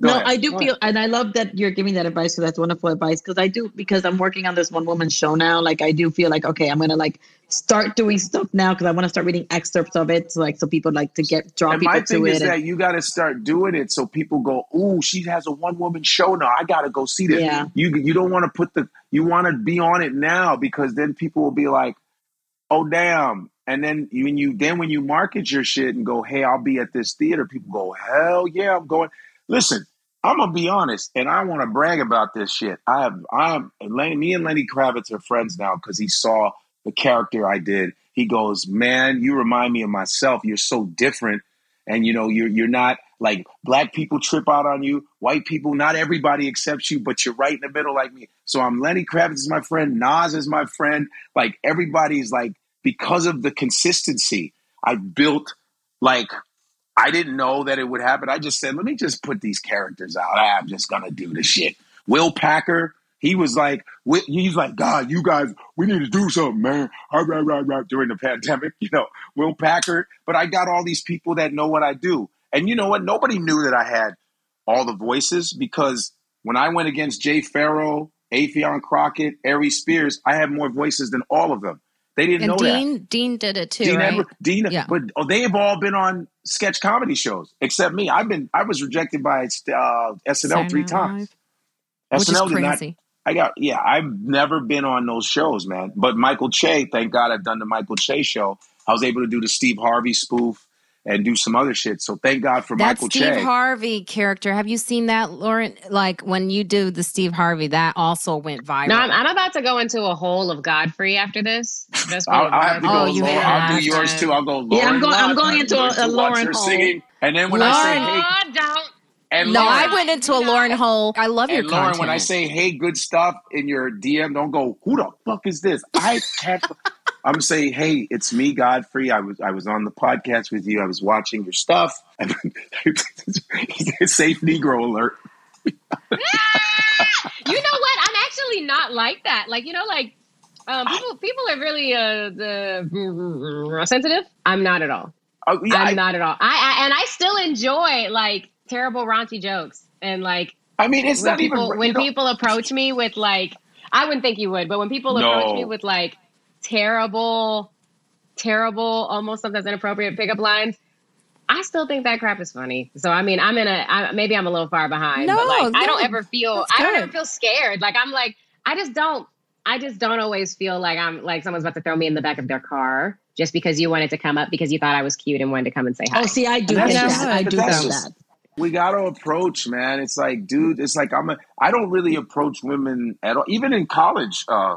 no, ahead. I do feel, and I love that you're giving that advice because that's wonderful advice. Because I do, because I'm working on this one woman show now. Like I do feel like okay, I'm gonna like start doing stuff now because I want to start reading excerpts of it, so like so people like to get draw and people my thing to is it. that you got to start doing it so people go, "Ooh, she has a one woman show now. I got to go see this." Yeah. You you don't want to put the you want to be on it now because then people will be like, "Oh damn." And then when you then when you market your shit and go, hey, I'll be at this theater, people go, hell yeah, I'm going. Listen, I'm gonna be honest, and I want to brag about this shit. I have I'm me and Lenny Kravitz are friends now because he saw the character I did. He goes, man, you remind me of myself. You're so different, and you know you're you're not like black people trip out on you, white people. Not everybody accepts you, but you're right in the middle like me. So I'm Lenny Kravitz is my friend. Nas is my friend. Like everybody's like because of the consistency, I built like I didn't know that it would happen. I just said, let me just put these characters out. I'm just gonna do the shit. Will Packer, he was like, he's like, God, you guys, we need to do something, man. All right, right, right. During the pandemic, you know, Will Packer. But I got all these people that know what I do, and you know what? Nobody knew that I had all the voices because when I went against Jay Pharoah, Affion Crockett, Aries Spears, I had more voices than all of them. They didn't and know Dean, that. Dean Dean did it too, Dean, right? Edward, Dean, Yeah. but oh, they've all been on sketch comedy shows except me. I've been, I was rejected by uh, SNL Saturday three Night times. Live, Which is SNL did not. I got, yeah, I've never been on those shows, man. But Michael Che, thank God, I've done the Michael Che show. I was able to do the Steve Harvey spoof and do some other shit. So thank God for That Michael Steve Che. Harvey character. Have you seen that, Loren? Like when you do the Steve Harvey, that also went viral. No, I'm, I'm about to go into a hole of Godfrey after this. That's I'll, I'm I'll have to go. Oh, you Loren, I'll do yours too. I'll go. Loren Yeah, I'm going- I'm going into a- a Loren her hole. singing. And then when I say, Loren- hey, Oh, don't. and no, Loren, I went into a Loren hole. I love your And Loren, content. when I say hey, good stuff in your DM, don't go, who the fuck is this? I can't. I'm saying, hey, it's me, Godfrey. I was I was on the podcast with you. I was watching your stuff. Safe Negro alert. You know what? I'm actually not like that. Like you know, like um, people people are really uh, the sensitive. I'm not at all. Oh, yeah, I'm I, not at all. I, I and I still enjoy like terrible raunchy jokes and like I mean, it's when not people even when know, people approach me with like I wouldn't think you would, but when people approach me with like terrible, terrible, almost sometimes inappropriate pickup lines. I still think that crap is funny. So I mean, I'm in a I, maybe I'm a little far behind, but No, like I don't ever feel I don't ever feel scared. Like I'm like I just don't I just don't always feel like I'm like someone's about to throw me in the back of their car just because you wanted to come up because you thought I was cute and wanted to come and say hi. Oh, see, I do That's think just- that. I do that's think just- that. we got to approach, man. It's like, dude, it's like I'm. A, I don't really approach women at all. Even in college, uh,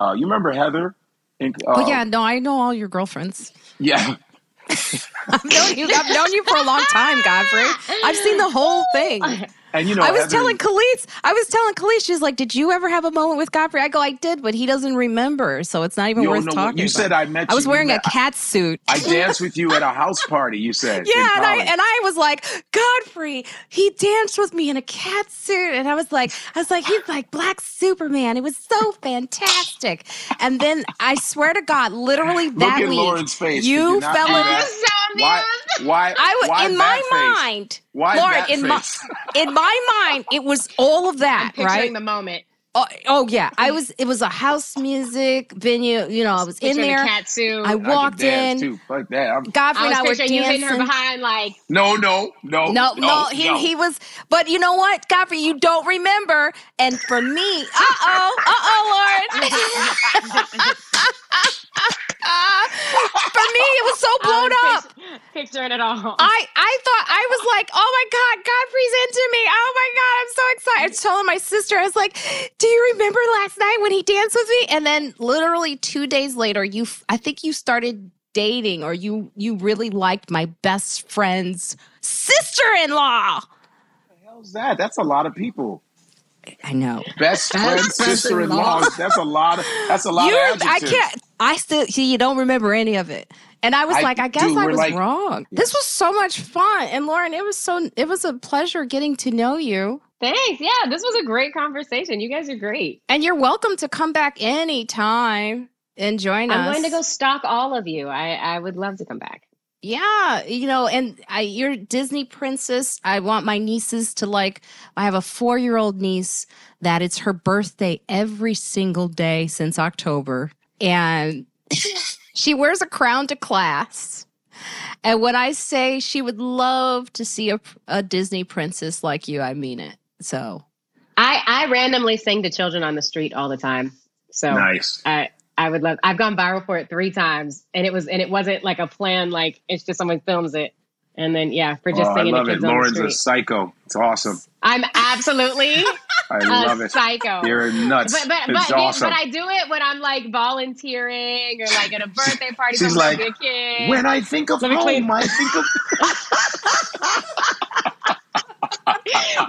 uh, you remember Heather? In, uh, oh yeah, no, I know all your girlfriends. Yeah. I've known you. I've known you for a long time, Godfrey. I've seen the whole thing. And you know, I was Heather- telling Khalees, I was telling Khalees, she's like, "Did you ever have a moment with Godfrey?" I go, "I did, but he doesn't remember, so it's not even worth don't know talking." you about. said I met I was you- wearing a met- cat suit. I danced with you at a house party. You said, yeah, and I and I was like, Godfrey, he danced with me in a cat suit, and I was like, I was like, he's like Black Superman. It was so fantastic. And then I swear to God, literally Look that at week, Loren's face. Did you fell in. that? Why? Why? I was why in my face? mind. Why Loren, that in my in my mind, it was all of I'm that, picturing right? the moment. Oh, oh yeah, I was. It was a house music venue. You know, I was in there. the cat suit. I I walked dance in. too. Fuck that. I'm, Godfrey I and I was were picturing you hitting her behind like no, no, no, No, no, he no. he was. But you know what, Godfrey, you don't remember. And for me, uh oh, uh oh, Lord. For me, it was so um, blown I up. was pic- picturing it all. I, I thought I was like, oh my God, Godfrey's into me. Oh my God, I'm so excited. I was telling my sister, I was like, do you remember last night when he danced with me? And then literally two days later, you I think you started dating or you you really liked my best friend's sister-in-law. How's that? That's a lot of people. I know. Best friend, sister-in-law. That's a lot of. That's a lot You, of I can't. I still see. You don't remember any of it, and I was I like, I guess do. I We're was like- wrong. This was so much fun, and Loren, it was so. It was a pleasure getting to know you. Thanks. Yeah, this was a great conversation. You guys are great. And you're welcome to come back anytime and join us. I'm going to go stalk all of you. I, I would love to come back. Yeah, you know, and I, you're Disney princess. I want my nieces to like. I have a four year old niece that it's her birthday every single day since October, and she wears a crown to class. And when I say she would love to see a, a Disney princess like you, I mean it. So I, I randomly sing to children on the street all the time. So Nice. I I would love I've gone viral for it three times and it was and it wasn't like a plan, like it's just someone films it. And then yeah, for just oh, I love it. kids on the Loren's a psycho. It's awesome. I'm absolutely I a love it. psycho. You're nuts. But but it's but, awesome. but I do it when I'm like volunteering or like at a birthday party. She's like, a kid. when I think of Let home, I think of.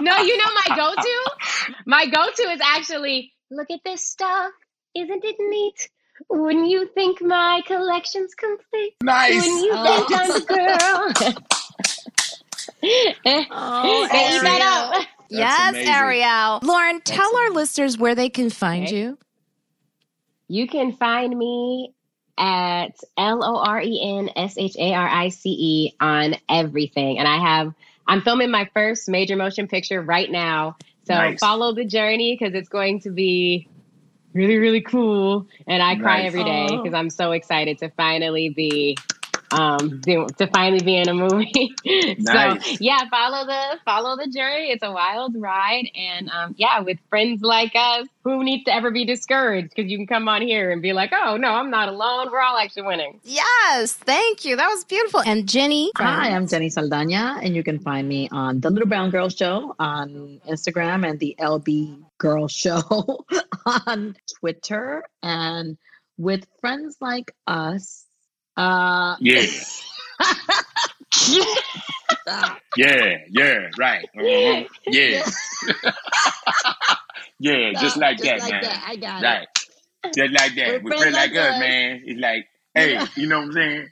no, you know my go-to? My go-to is actually look at this stuff. Isn't it neat? Wouldn't you think my collection's complete? Nice. Wouldn't you Oh. think I'm the girl? Oh, they eat that up. yes, amazing. Ariel. Loren, tell our amazing. listeners where they can find Okay. you. You can find me at L O R E N S H A R I C E on everything. And I have, I'm filming my first major motion picture right now. So Nice. follow the journey because it's going to be really, really cool. And I cry every day because I'm so excited to finally be. Um, do, to finally be in a movie. Nice. So yeah, follow the follow the journey. It's a wild ride, and um, yeah, with friends like us, who needs to ever be discouraged? Because you can come on here and be like, "Oh no, I'm not alone. We're all actually winning." Yes, thank you. That was beautiful. And Jenny. Hi, I'm Jenny Saldana, and you can find me on the Little Brown Girl Show on Instagram and the LB Girl Show on Twitter. And with friends like us, uh, Yeah. Yeah. Yeah. Right. Mhm. Yeah. yeah. Just like that, man. I got Right. Just like that. We're With friends like like us, us. man, it's like, hey, you know what I'm saying?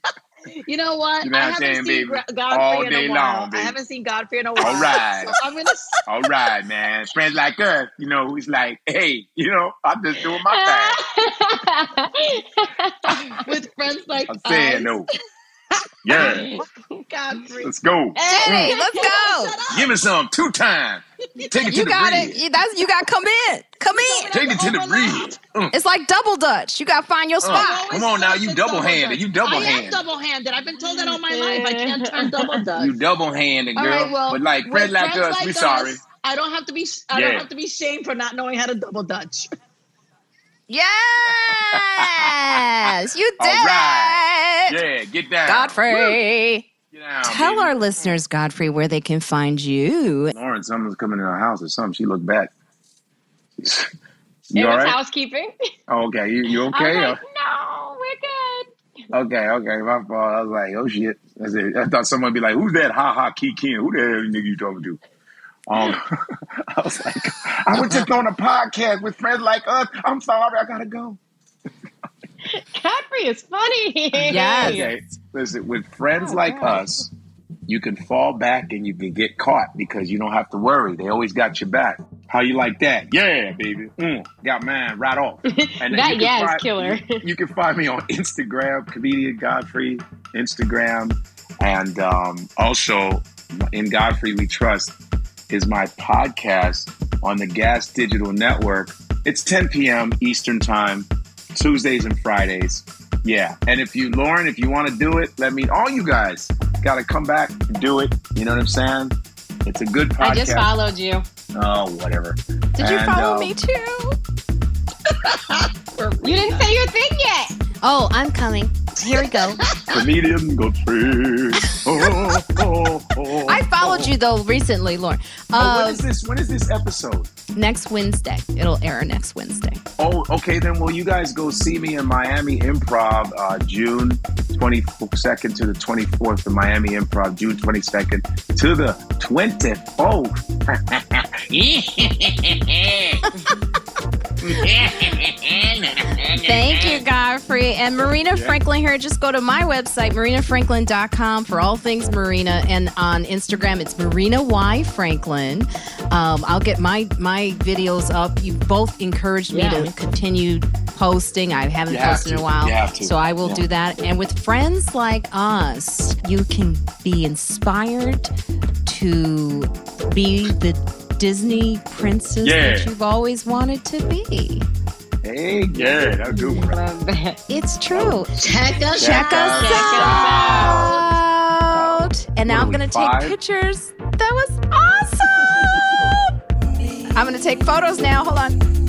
You know what? You know I what haven't saying, seen baby? Gra- All Godfrey in day a while. long, baby. I haven't seen Godfrey in a while. All right. So gonna... All right, man. Friends like us, you know, who's like, hey, you know, I'm just doing my thing. with friends like I'm saying us. no. Yeah. Godfrey. Let's go. Jenny, let's go. Give me some two times. Take it to You the got bridge. it. You, that's, you got to come in. Come in. Take it to the bridge. Uh, It's like double dutch. You got to find your uh, spot. come on now, you double handed. You double handed. I am handed. double handed. I've been told that all my life. I can't turn double dutch. You double handed, girl. right, well, but like with friends like us, we like sorry. I don't have to be. I don't have to be shamed for not knowing how to double dutch. Yes, you did All right. it. Yeah, get down. Godfrey. Get down, Tell baby. our listeners, Godfrey, where they can find you. Loren, someone's coming in our house or something. She looked back. It You all was right? housekeeping. Oh, okay. You, you I okay? like, no, we're good. okay, okay. My fault. I was like, oh shit. I, said, I thought someone would be like, who's that ha ha key Ken? Who the hell nigga you talking to? Um, I was like, I was just on a podcast with friends like us. I'm sorry, I gotta go. Godfrey is funny. Yes. Okay, listen, with friends Oh, like God. us, you can fall back and you can get caught because you don't have to worry. They always got your back. How you like that? Yeah, baby. Mm, got mine right off. And then That you can yeah is find- killer. You, you can find me on Instagram, comedian Godfrey, Instagram, and um, also in Godfrey We Trust is my podcast on the Gas Digital Network. It's 10 p.m. Eastern Time, Tuesdays and Fridays. Yeah, and if you, Loren, if you want to do it, let me. All you guys got to come back and do it. You know what I'm saying? It's a good podcast. I just followed you. Oh, whatever. Did you follow um, me too? You didn't say your thing yet. Oh, I'm coming. Here we go. Comedian. Oh, oh, oh, I followed you though recently, Loren. Oh, Uh, when is this? When is this episode? next Wednesday. It'll air next Wednesday. Oh, okay. Then will you guys go see me in Miami Improv uh, June 22nd to the 24th? The Miami Improv June 22nd to the 24th. Thank you, Godfrey. And Marina Franklin here. Just go to my website, marinafranklin.com, for all things Marina. And on Instagram, it's Marina Y Franklin. Um, I'll get my my videos up. You both encouraged me Yeah. to continue posting. I haven't You have posted in a while. You have to. So I will Yeah. do that. And with friends like us, you can be inspired to be the Disney princess Yeah. that you've always wanted to be. Hey, yeah, that's good. one. Love that. It's true. Check us Check us Check us out. And now I'm going to take pictures. That was awesome. I'm going to take photos now. Hold on.